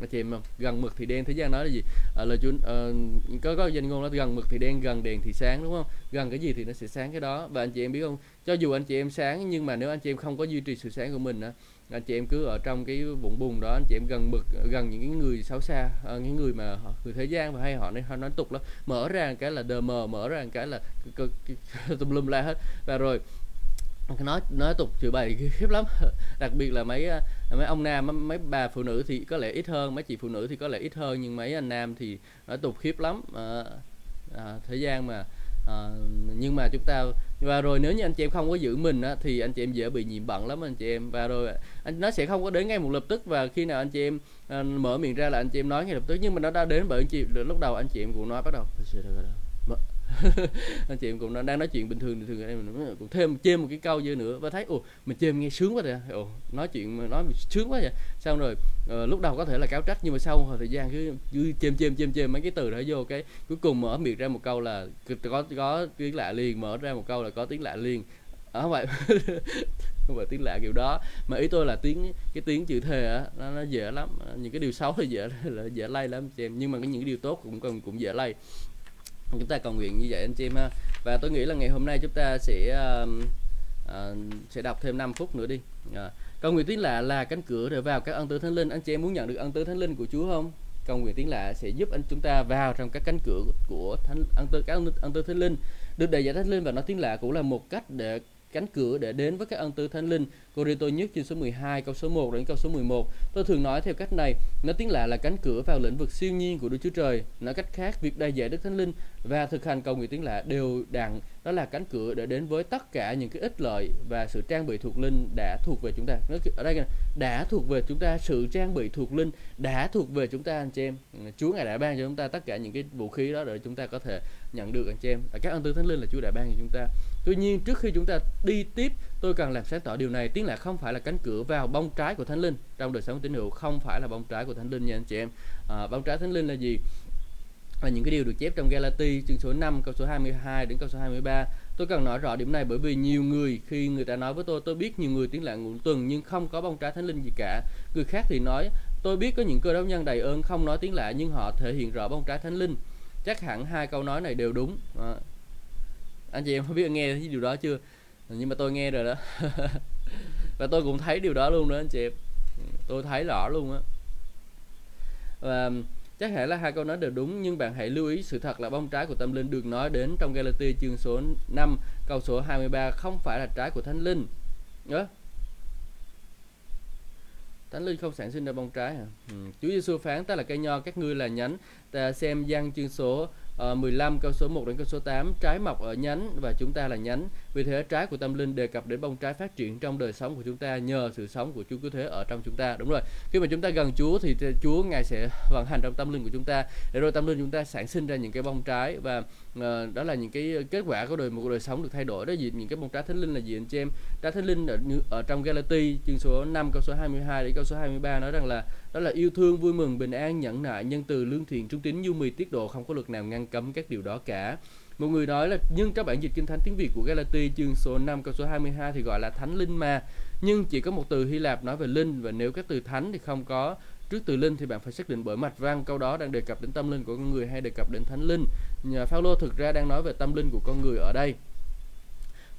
anh chị em không? gần mực thì đen thế gian nói là gì à, lời chúa uh, có có danh ngôn là gần mực thì đen gần đèn thì sáng đúng không gần cái gì thì nó sẽ sáng cái đó và anh chị em biết không cho dù anh chị em sáng nhưng mà nếu anh chị em không có duy trì sự sáng của mình á anh chị em cứ ở trong cái vùng bùn đó anh chị em gần mực gần những cái người xấu xa uh, những người mà họ, người thế gian và hay họ nói, họ nói tục lắm. Mở ra cái là đờ mờ mở ra cái là tùm lum la hết. Và rồi nói nói tục chửi bày khiếp lắm. <laughs> Đặc biệt là mấy ờ, mấy ông nam mấy bà phụ nữ thì có lẽ ít hơn mấy chị phụ nữ thì có lẽ ít hơn nhưng mấy anh nam thì nói tục khiếp lắm. Ờ, à, à, thời gian mà à, nhưng mà chúng ta và rồi nếu như anh chị em không có giữ mình á, thì anh chị em dễ bị nhiễm bẩn lắm anh chị em và rồi anh nó sẽ không có đến ngay một lập tức và khi nào anh chị em à, mở miệng ra là anh chị em nói ngay lập tức. Nhưng mà nó đã đến bởi anh chị lúc đầu anh chị em cũng nói bắt đầu anh chị em cũng đang nói chuyện bình thường thường em cũng thêm chêm một cái câu dư nữa. Và thấy ồ mình chêm nghe sướng quá rồi ồ nói chuyện nói sướng quá vậy. Xong rồi uh, lúc đầu có thể là cáo trách nhưng mà sau thời gian cứ cứ chêm chêm chêm chêm mấy cái từ đó vô cái cuối cùng mở miệng ra một câu là có có tiếng lạ liền mở ra một câu là có tiếng lạ liền. Ở không vậy <laughs> không phải tiếng lạ kiểu đó mà ý tôi là tiếng cái tiếng chữ thề á nó, nó dễ lắm những cái điều xấu thì dễ <laughs> là dễ lay lắm chị em nhưng mà những cái điều tốt cũng cũng cũng dễ lay chúng ta cầu nguyện như vậy anh chị em ha. Và tôi nghĩ là ngày hôm nay chúng ta sẽ uh, uh, sẽ đọc thêm 5 phút nữa đi. Uh, cầu nguyện tiếng lạ là cánh cửa để vào các ân tứ thánh linh. Anh chị em muốn nhận được ân tứ thánh linh của Chúa không? Cầu nguyện tiếng lạ sẽ giúp anh chúng ta vào trong các cánh cửa của thánh ân tứ các ân tứ thánh linh. Được đầy giải thánh linh và nói tiếng lạ cũng là một cách để cánh cửa để đến với các ân tứ thánh linh. Corinto nhất chương số 12 câu số 1 đến câu số 11. Tôi thường nói theo cách này, nó tiếng lạ là cánh cửa vào lĩnh vực siêu nhiên của Đức Chúa Trời. Nói cách khác, việc đầy dạy Đức Thánh Linh và thực hành cầu nguyện tiếng lạ đều đặn đó là cánh cửa để đến với tất cả những cái ích lợi và sự trang bị thuộc linh đã thuộc về chúng ta. Ở đây đã thuộc về chúng ta, sự trang bị thuộc linh đã thuộc về chúng ta anh chị em. Chúa ngài đã ban cho chúng ta tất cả những cái vũ khí đó để chúng ta có thể nhận được anh chị em. Các ân tứ thánh linh là Chúa đã ban cho chúng ta. Tuy nhiên trước khi chúng ta đi tiếp tôi cần làm sáng tỏ điều này. Tiếng lạ không phải là cánh cửa vào bông trái của thánh linh trong đời sống tín hữu không phải là bông trái của thánh linh nha anh chị em. À, bông trái thánh linh là gì? Và những cái điều được chép trong Galati chương số 5 câu số 22 đến câu số 23 tôi cần nói rõ điểm này bởi vì nhiều người khi người ta nói với tôi tôi biết nhiều người tiếng lạ ngủ tuần nhưng không có bông trái thánh linh gì cả. Người khác thì nói tôi biết có những cơ đốc nhân đầy ơn không nói tiếng lạ nhưng họ thể hiện rõ bông trái thánh linh. Chắc hẳn hai câu nói này đều đúng. À, anh chị em có biết nghe cái điều đó chưa nhưng mà tôi nghe rồi đó <laughs> và tôi cũng thấy điều đó luôn đó anh chị em tôi thấy rõ luôn á và chắc hẳn là hai câu nói đều đúng nhưng bạn hãy lưu ý sự thật là bông trái của tâm linh được nói đến trong Galatia chương số 5 câu số 23 không phải là trái của thánh linh đó Thánh linh không sản sinh ra bông trái hả? Ừ. Chúa Giêsu phán ta là cây nho, các ngươi là nhánh. Ta xem gian chương số Ờ, 15 câu số 1 đến câu số 8 trái mọc ở nhánh và chúng ta là nhánh vì thế trái của tâm linh đề cập đến bông trái phát triển trong đời sống của chúng ta nhờ sự sống của Chúa Cứu Thế ở trong chúng ta. Đúng rồi. Khi mà chúng ta gần Chúa thì Chúa ngài sẽ vận hành trong tâm linh của chúng ta. Để rồi tâm linh chúng ta sản sinh ra những cái bông trái và uh, đó là những cái kết quả của đời một đời sống được thay đổi. Đó gì? Những cái bông trái thánh linh là gì anh chị em? Trái thánh linh ở, ở trong Galati chương số 5 câu số 22 đến câu số 23 nói rằng là đó là yêu thương vui mừng bình an nhẫn nại nhân từ lương thiện trung tín nhu mì tiết độ không có luật nào ngăn cấm các điều đó cả một người nói là nhưng các bản dịch kinh thánh tiếng Việt của Galati chương số 5 câu số 22 thì gọi là thánh linh mà. Nhưng chỉ có một từ Hy Lạp nói về linh và nếu các từ thánh thì không có. Trước từ linh thì bạn phải xác định bởi mạch văn, câu đó đang đề cập đến tâm linh của con người hay đề cập đến thánh linh. Nhà Phaolô thực ra đang nói về tâm linh của con người ở đây.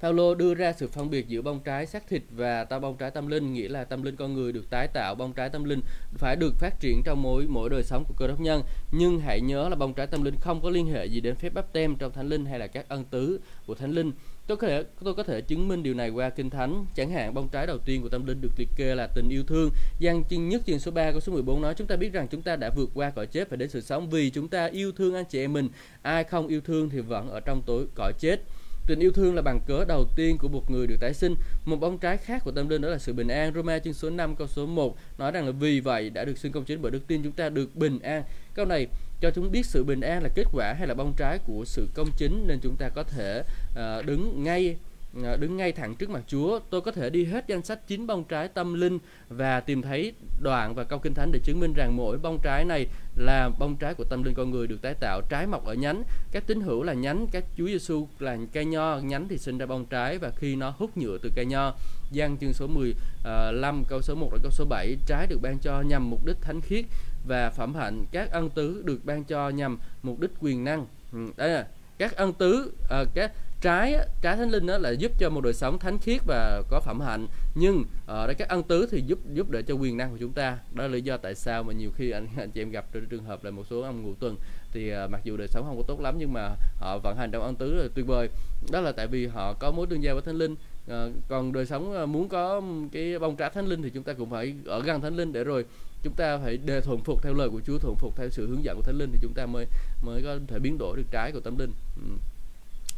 Paulo đưa ra sự phân biệt giữa bông trái xác thịt và ta bông trái tâm linh, nghĩa là tâm linh con người được tái tạo, bông trái tâm linh phải được phát triển trong mỗi mỗi đời sống của cơ đốc nhân. Nhưng hãy nhớ là bông trái tâm linh không có liên hệ gì đến phép báp tem trong thánh linh hay là các ân tứ của thánh linh. Tôi có thể tôi có thể chứng minh điều này qua kinh thánh. Chẳng hạn bông trái đầu tiên của tâm linh được liệt kê là tình yêu thương. Giăng chương nhất chương số 3 câu số 14 nói chúng ta biết rằng chúng ta đã vượt qua cõi chết và đến sự sống vì chúng ta yêu thương anh chị em mình. Ai không yêu thương thì vẫn ở trong tối cõi chết. Tình yêu thương là bằng cớ đầu tiên của một người được tái sinh. Một bóng trái khác của tâm linh đó là sự bình an. Roma chương số 5 câu số 1 nói rằng là vì vậy đã được xưng công chính bởi đức tin chúng ta được bình an. Câu này cho chúng biết sự bình an là kết quả hay là bông trái của sự công chính nên chúng ta có thể uh, đứng ngay Ờ, đứng ngay thẳng trước mặt Chúa. Tôi có thể đi hết danh sách chín bông trái tâm linh và tìm thấy đoạn và câu kinh thánh để chứng minh rằng mỗi bông trái này là bông trái của tâm linh con người được tái tạo, trái mọc ở nhánh. Các tín hữu là nhánh, các Chúa Giêsu là cây nho, nhánh thì sinh ra bông trái và khi nó hút nhựa từ cây nho. Giăng chương số 15 ờ, câu số 1 đến câu số 7 trái được ban cho nhằm mục đích thánh khiết và phẩm hạnh các ân tứ được ban cho nhằm mục đích quyền năng. Ừ, đây là các ân tứ à, các trái trái thánh linh đó là giúp cho một đời sống thánh khiết và có phẩm hạnh. Nhưng ở đây các ân tứ thì giúp giúp để cho quyền năng của chúng ta. Đó là lý do tại sao mà nhiều khi anh <laughs> anh chị em gặp trong trường hợp là một số ông ngủ tuần thì uh, mặc dù đời sống không có tốt lắm nhưng mà họ vận hành trong ân tứ là tuyệt vời. Đó là tại vì họ có mối tương giao với thánh linh. À, còn đời sống muốn có cái bông trái thánh linh thì chúng ta cũng phải ở gần thánh linh để rồi chúng ta phải đề thuận phục theo lời của Chúa thuận phục theo sự hướng dẫn của thánh linh thì chúng ta mới mới có thể biến đổi được trái của tâm linh. Ừ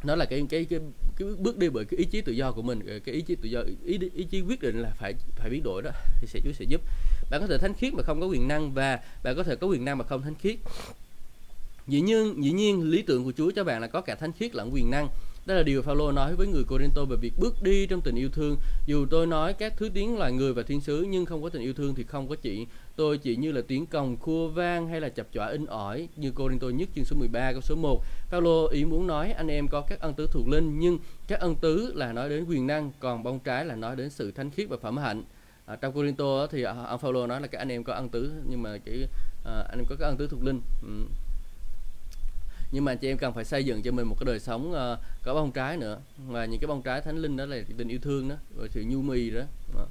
nó là cái cái cái, cái bước đi bởi cái ý chí tự do của mình cái ý chí tự do ý ý chí quyết định là phải phải biến đổi đó thì sẽ Chúa sẽ giúp. Bạn có thể thánh khiết mà không có quyền năng và bạn có thể có quyền năng mà không thánh khiết. Dĩ nhiên dĩ nhiên lý tưởng của Chúa cho bạn là có cả thánh khiết lẫn quyền năng đó là điều Phaolô nói với người Corinto về việc bước đi trong tình yêu thương. Dù tôi nói các thứ tiếng loài người và thiên sứ nhưng không có tình yêu thương thì không có chị. Tôi chỉ như là tiếng còng khua vang hay là chập chọa in ỏi như Corinto nhất chương số 13 câu số 1. Phaolô ý muốn nói anh em có các ân tứ thuộc linh nhưng các ân tứ là nói đến quyền năng còn bông trái là nói đến sự thánh khiết và phẩm hạnh. À, trong Corinto thì à, ông Phaolô nói là các anh em có ân tứ nhưng mà cái à, anh em có các ân tứ thuộc linh. Ừ nhưng mà chị em cần phải xây dựng cho mình một cái đời sống uh, có bông trái nữa và những cái bông trái thánh linh đó là tình yêu thương đó và sự nhu mì đó, à.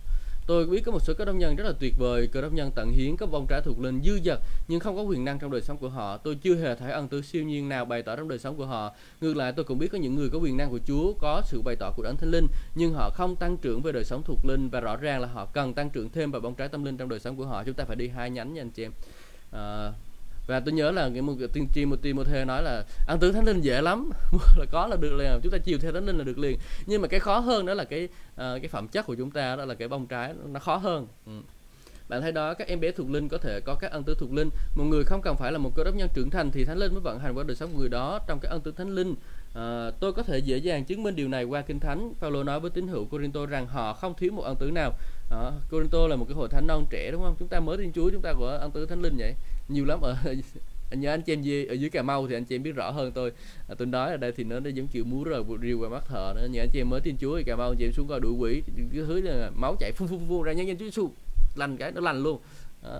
Tôi biết có một số cơ đốc nhân rất là tuyệt vời, cơ đốc nhân tận hiến các bông trái thuộc linh dư dật nhưng không có quyền năng trong đời sống của họ. Tôi chưa hề thấy ân tứ siêu nhiên nào bày tỏ trong đời sống của họ. Ngược lại tôi cũng biết có những người có quyền năng của Chúa, có sự bày tỏ của Đấng Thánh Linh nhưng họ không tăng trưởng về đời sống thuộc linh và rõ ràng là họ cần tăng trưởng thêm vào bông trái tâm linh trong đời sống của họ. Chúng ta phải đi hai nhánh nha anh chị em. À, và tôi nhớ là cái một tiên tri một Timothy nói là ăn tứ thánh linh dễ lắm <laughs> là có là được liền chúng ta chiều theo thánh linh là được liền. Nhưng mà cái khó hơn đó là cái uh, cái phẩm chất của chúng ta đó là cái bông trái nó khó hơn. Ừ. bạn thấy đó các em bé thuộc linh có thể có các ân tứ thuộc linh. Một người không cần phải là một cơ đốc nhân trưởng thành thì thánh linh mới vận hành qua đời sống của người đó trong các ân tứ thánh linh. À, tôi có thể dễ dàng chứng minh điều này qua kinh thánh. Phaolô nói với tín hữu Corinto rằng họ không thiếu một ân tứ nào. À, Corinto là một cái hội thánh non trẻ đúng không? Chúng ta mới tin Chúa chúng ta có ân tứ thánh linh vậy nhiều lắm ờ, <laughs> ở nhớ anh chị em gì ở dưới cà mau thì anh chị em biết rõ hơn tôi. À, tôi nói ở đây thì nó, nó giống kiểu múa rồi riêu qua mắt thợ nữa. Nhớ anh chị em mới tin chúa thì cà mau anh chị em xuống coi đuổi quỷ. Cái thứ là máu chảy phun phun phun ra nhanh nhanh chúa xuống lành cái nó lành luôn. À.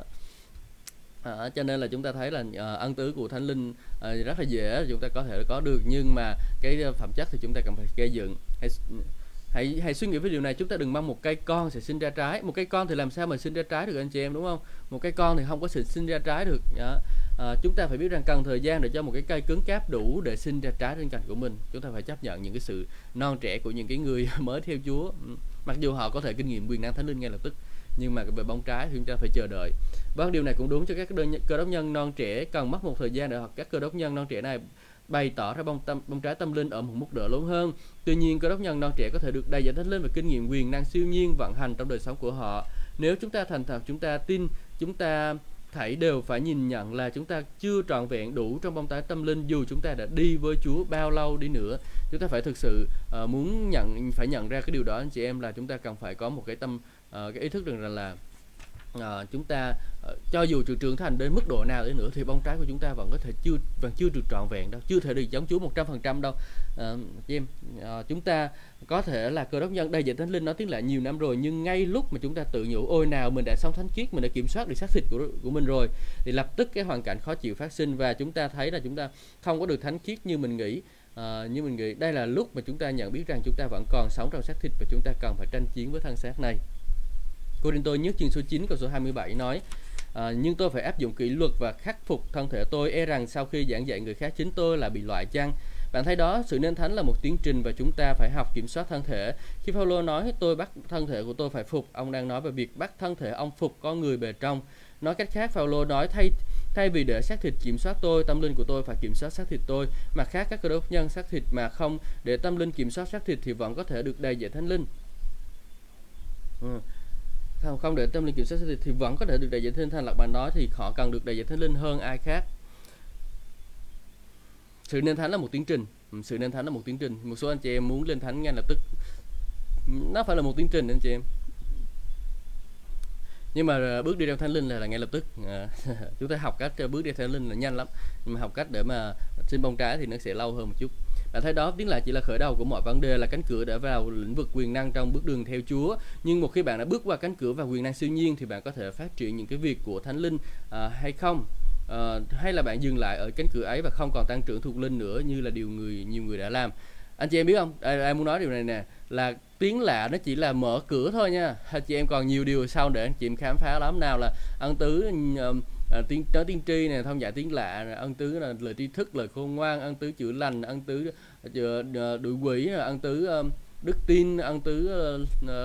À, cho nên là chúng ta thấy là à, ân tứ của thánh linh à, rất là dễ. Chúng ta có thể có được nhưng mà cái phẩm chất thì chúng ta cần phải gây dựng. Hay hãy hãy suy nghĩ về điều này. Chúng ta đừng mong một cây con sẽ sinh ra trái. Một cây con thì làm sao mà sinh ra trái được anh chị em đúng không? Một cây con thì không có sự sinh ra trái được. Đó. À, chúng ta phải biết rằng cần thời gian để cho một cái cây cứng cáp đủ để sinh ra trái trên cành của mình. Chúng ta phải chấp nhận những cái sự non trẻ của những cái người <laughs> mới theo Chúa. Ừ. Mặc dù họ có thể kinh nghiệm quyền năng thánh linh ngay lập tức nhưng mà về bóng trái thì chúng ta phải chờ đợi. Vâng điều này cũng đúng cho các cơ đốc nhân non trẻ cần mất một thời gian để học các cơ đốc nhân non trẻ này bày tỏ ra bông tâm bông trái tâm linh ở một mức độ lớn hơn. Tuy nhiên, cơ đốc nhân non trẻ có thể được đầy giải thích lên về kinh nghiệm quyền năng siêu nhiên vận hành trong đời sống của họ. Nếu chúng ta thành thật, chúng ta tin, chúng ta thảy đều phải nhìn nhận là chúng ta chưa trọn vẹn đủ trong bông trái tâm linh dù chúng ta đã đi với Chúa bao lâu đi nữa chúng ta phải thực sự uh, muốn nhận phải nhận ra cái điều đó anh chị em là chúng ta cần phải có một cái tâm uh, cái ý thức rằng là, là à, chúng ta ờ, cho dù sự trưởng thành đến mức độ nào đi nữa thì bông trái của chúng ta vẫn có thể chưa vẫn chưa được trọn vẹn đâu chưa thể được giống Chúa một trăm phần trăm đâu. À, em à, chúng ta có thể là cơ đốc nhân đây dạy thánh linh nói tiếng lại nhiều năm rồi nhưng ngay lúc mà chúng ta tự nhủ ôi nào mình đã sống thánh kiết mình đã kiểm soát được xác thịt của của mình rồi thì lập tức cái hoàn cảnh khó chịu phát sinh và chúng ta thấy là chúng ta không có được thánh kiết như mình nghĩ. À, như mình nghĩ đây là lúc mà chúng ta nhận biết rằng chúng ta vẫn còn sống trong xác thịt và chúng ta cần phải tranh chiến với thân xác này. Corinto nhất chương số 9 câu số 27 nói à, nhưng tôi phải áp dụng kỷ luật và khắc phục thân thể tôi e rằng sau khi giảng dạy người khác chính tôi là bị loại chăng? Bạn thấy đó sự nên thánh là một tiến trình và chúng ta phải học kiểm soát thân thể. Khi Paulo nói tôi bắt thân thể của tôi phải phục ông đang nói về việc bắt thân thể ông phục con người bề trong. Nói cách khác Paulo nói thay thay vì để xác thịt kiểm soát tôi tâm linh của tôi phải kiểm soát xác thịt tôi. Mặt khác các cơ đốc nhân xác thịt mà không để tâm linh kiểm soát xác thịt thì vẫn có thể được đầy dạy thánh linh. Ừ không không để tâm linh kiểm soát thì, thì vẫn có thể được đại diện thánh thành lạc bạn nói thì họ cần được đại diện thánh linh hơn ai khác. Sự nên thánh là một tiến trình. Ừ, Sự nên thánh là một tiến trình. Một số anh chị em muốn lên thánh ngay lập tức. Nó phải là một tiến trình anh chị em. Nhưng mà à, bước đi theo thánh linh là, là ngay lập tức. À, <laughs> chúng ta học cách à, bước đi theo thánh linh là nhanh lắm. Nhưng mà học cách để mà sinh bông trái thì nó sẽ lâu hơn một chút bạn thấy đó tiếng lại chỉ là khởi đầu của mọi vấn đề là cánh cửa để vào lĩnh vực quyền năng trong bước đường theo Chúa. Nhưng một khi bạn đã bước qua cánh cửa và quyền năng siêu nhiên thì bạn có thể phát triển những cái việc của thánh linh à, hay không? À, hay là bạn dừng lại ở cánh cửa ấy và không còn tăng trưởng thuộc linh nữa như là điều người nhiều người đã làm? Anh chị em biết không? Ai, ai muốn nói điều này nè là tiếng lạ nó chỉ là mở cửa thôi nha. Anh chị em còn nhiều điều sau để anh chị em khám phá lắm. Nào là ân tứ um, à, tiếng nói tiên tri này thông giải tiếng lạ ân tứ là lời tri thức lời khôn ngoan ân tứ chữa lành ân tứ uh, đuổi quỷ ân tứ đức tin ân tứ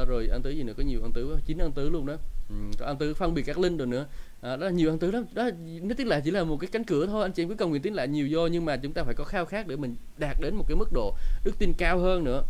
rồi ân tứ gì nữa có nhiều ân tứ chín ân tứ luôn đó. Ừ, ân tứ phân biệt các linh rồi nữa. À, đó là nhiều ân tứ lắm. Đó nó tiếng lạ chỉ là một cái cánh cửa thôi anh chị em cứ cầu nguyện tiếng lạ nhiều vô nhưng mà chúng ta phải có khao khát để mình đạt đến một cái mức độ đức tin cao hơn nữa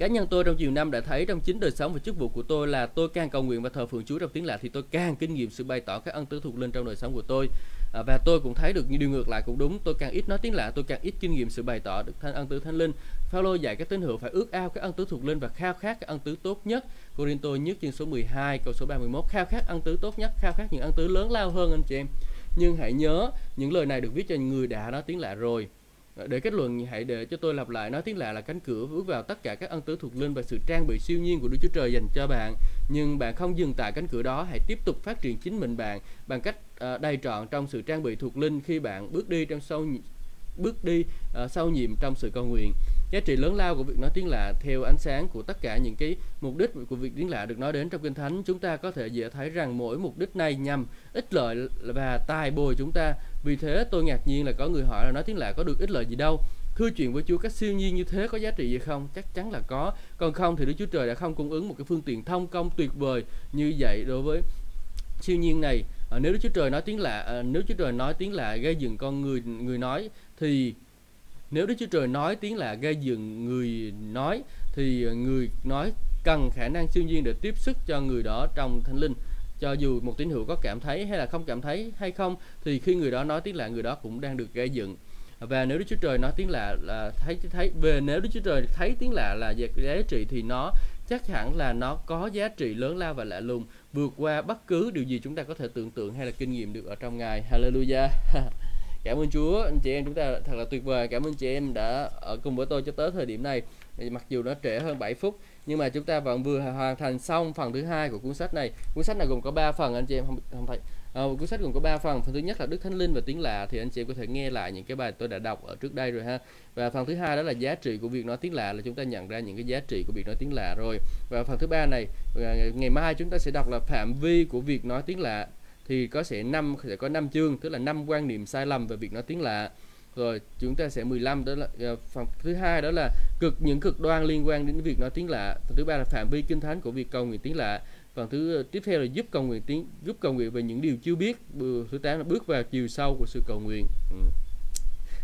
cá nhân tôi trong nhiều năm đã thấy trong chính đời sống và chức vụ của tôi là tôi càng cầu nguyện và thờ phượng Chúa trong tiếng lạ thì tôi càng kinh nghiệm sự bày tỏ các ân tứ thuộc linh trong đời sống của tôi. À, và tôi cũng thấy được như điều ngược lại cũng đúng tôi càng ít nói tiếng lạ tôi càng ít kinh nghiệm sự bày tỏ được thanh ân tứ thánh linh. Phaolô dạy các tín hữu phải ước ao các ân tứ thuộc linh và khao khát các ân tứ tốt nhất. Corinto nhất chương số 12 câu số 31 khao khát ân tứ tốt nhất khao khát những ân tứ lớn lao hơn anh chị em. Nhưng hãy nhớ những lời này được viết cho người đã nói tiếng lạ rồi để kết luận hãy để cho tôi lặp lại nói tiếng lạ là cánh cửa bước vào tất cả các ân tứ thuộc linh và sự trang bị siêu nhiên của Đức Chúa Trời dành cho bạn. Nhưng bạn không dừng tại cánh cửa đó hãy tiếp tục phát triển chính mình bạn bằng cách à, đầy trọn trong sự trang bị thuộc linh khi bạn bước đi trong sâu bước đi uh, sâu nhiệm trong sự cầu nguyện giá trị lớn lao của việc nói tiếng lạ theo ánh sáng của tất cả những cái mục đích của việc tiếng lạ được nói đến trong kinh thánh chúng ta có thể dễ thấy rằng mỗi mục đích này nhằm ích lợi và tài bồi chúng ta vì thế tôi ngạc nhiên là có người hỏi là nói tiếng lạ có được ích lợi gì đâu thưa chuyện với Chúa cách siêu nhiên như thế có giá trị gì không? Chắc chắn là có. Còn không thì Đức Chúa Trời đã không cung ứng một cái phương tiện thông công tuyệt vời như vậy đối với siêu nhiên này. À, nếu Đức Chúa Trời nói tiếng lạ, à, nếu Chúa Trời nói tiếng lạ gây dựng con người người nói thì nếu Đức Chúa Trời nói tiếng lạ gây dựng người nói, thì người nói cần khả năng siêu nhiên để tiếp sức cho người đó trong thánh linh. Cho dù một tín hữu có cảm thấy hay là không cảm thấy hay không, thì khi người đó nói tiếng lạ, người đó cũng đang được gây dựng. Và nếu Đức Chúa Trời nói tiếng lạ là thấy thấy, về nếu Đức Chúa Trời thấy tiếng lạ là giá trị thì nó chắc hẳn là nó có giá trị lớn lao và lạ lùng, vượt qua bất cứ điều gì chúng ta có thể tưởng tượng hay là kinh nghiệm được ở trong ngài. Hallelujah. <laughs> cảm ơn Chúa. Anh chị em chúng ta thật là tuyệt vời. Cảm ơn chị em đã ở cùng với tôi cho tới thời điểm này. Mặc dù nó trễ hơn 7 phút nhưng mà chúng ta vẫn vừa hoàn thành xong phần thứ hai của cuốn sách này. Cuốn sách này gồm có 3 phần anh chị em không không thấy. À, cuốn sách gồm có 3 phần. Phần thứ nhất là đức thánh linh và tiếng lạ. Thì anh chị em có thể nghe lại những cái bài tôi đã đọc ở trước đây rồi ha. Và phần thứ hai đó là giá trị của việc nói tiếng lạ là chúng ta nhận ra những cái giá trị của việc nói tiếng lạ rồi. Và phần thứ ba này ờ, ngày mai chúng ta sẽ đọc là phạm vi của việc nói tiếng lạ thì có sẽ năm, sẽ có năm chương, tức là năm quan niệm sai lầm về việc nói tiếng lạ. Rồi chúng ta sẽ 15 đó là ờ, phần thứ hai đó là cực, những cực đoan liên quan đến việc nói tiếng lạ. Phần thứ ba là phạm vi kinh thánh của việc cầu nguyện tiếng lạ. Phần thứ ờ, tiếp theo là giúp cầu nguyện tiếng, giúp cầu nguyện về những điều chưa biết. Thứ tám là bước vào chiều sâu của sự cầu nguyện. Ừ.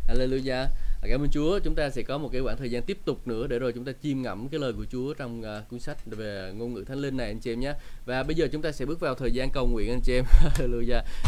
Hallelujah. Dạ, cảm ơn Chúa. Chúng ta sẽ có một cái khoảng thời gian tiếp tục nữa để rồi chúng ta chiêm ngẫm cái lời của Chúa trong uh, cuốn sách về ngôn ngữ thánh linh này anh chị em nhé. Và bây giờ chúng ta sẽ bước vào thời gian cầu nguyện anh chị em. <laughs> Hallelujah.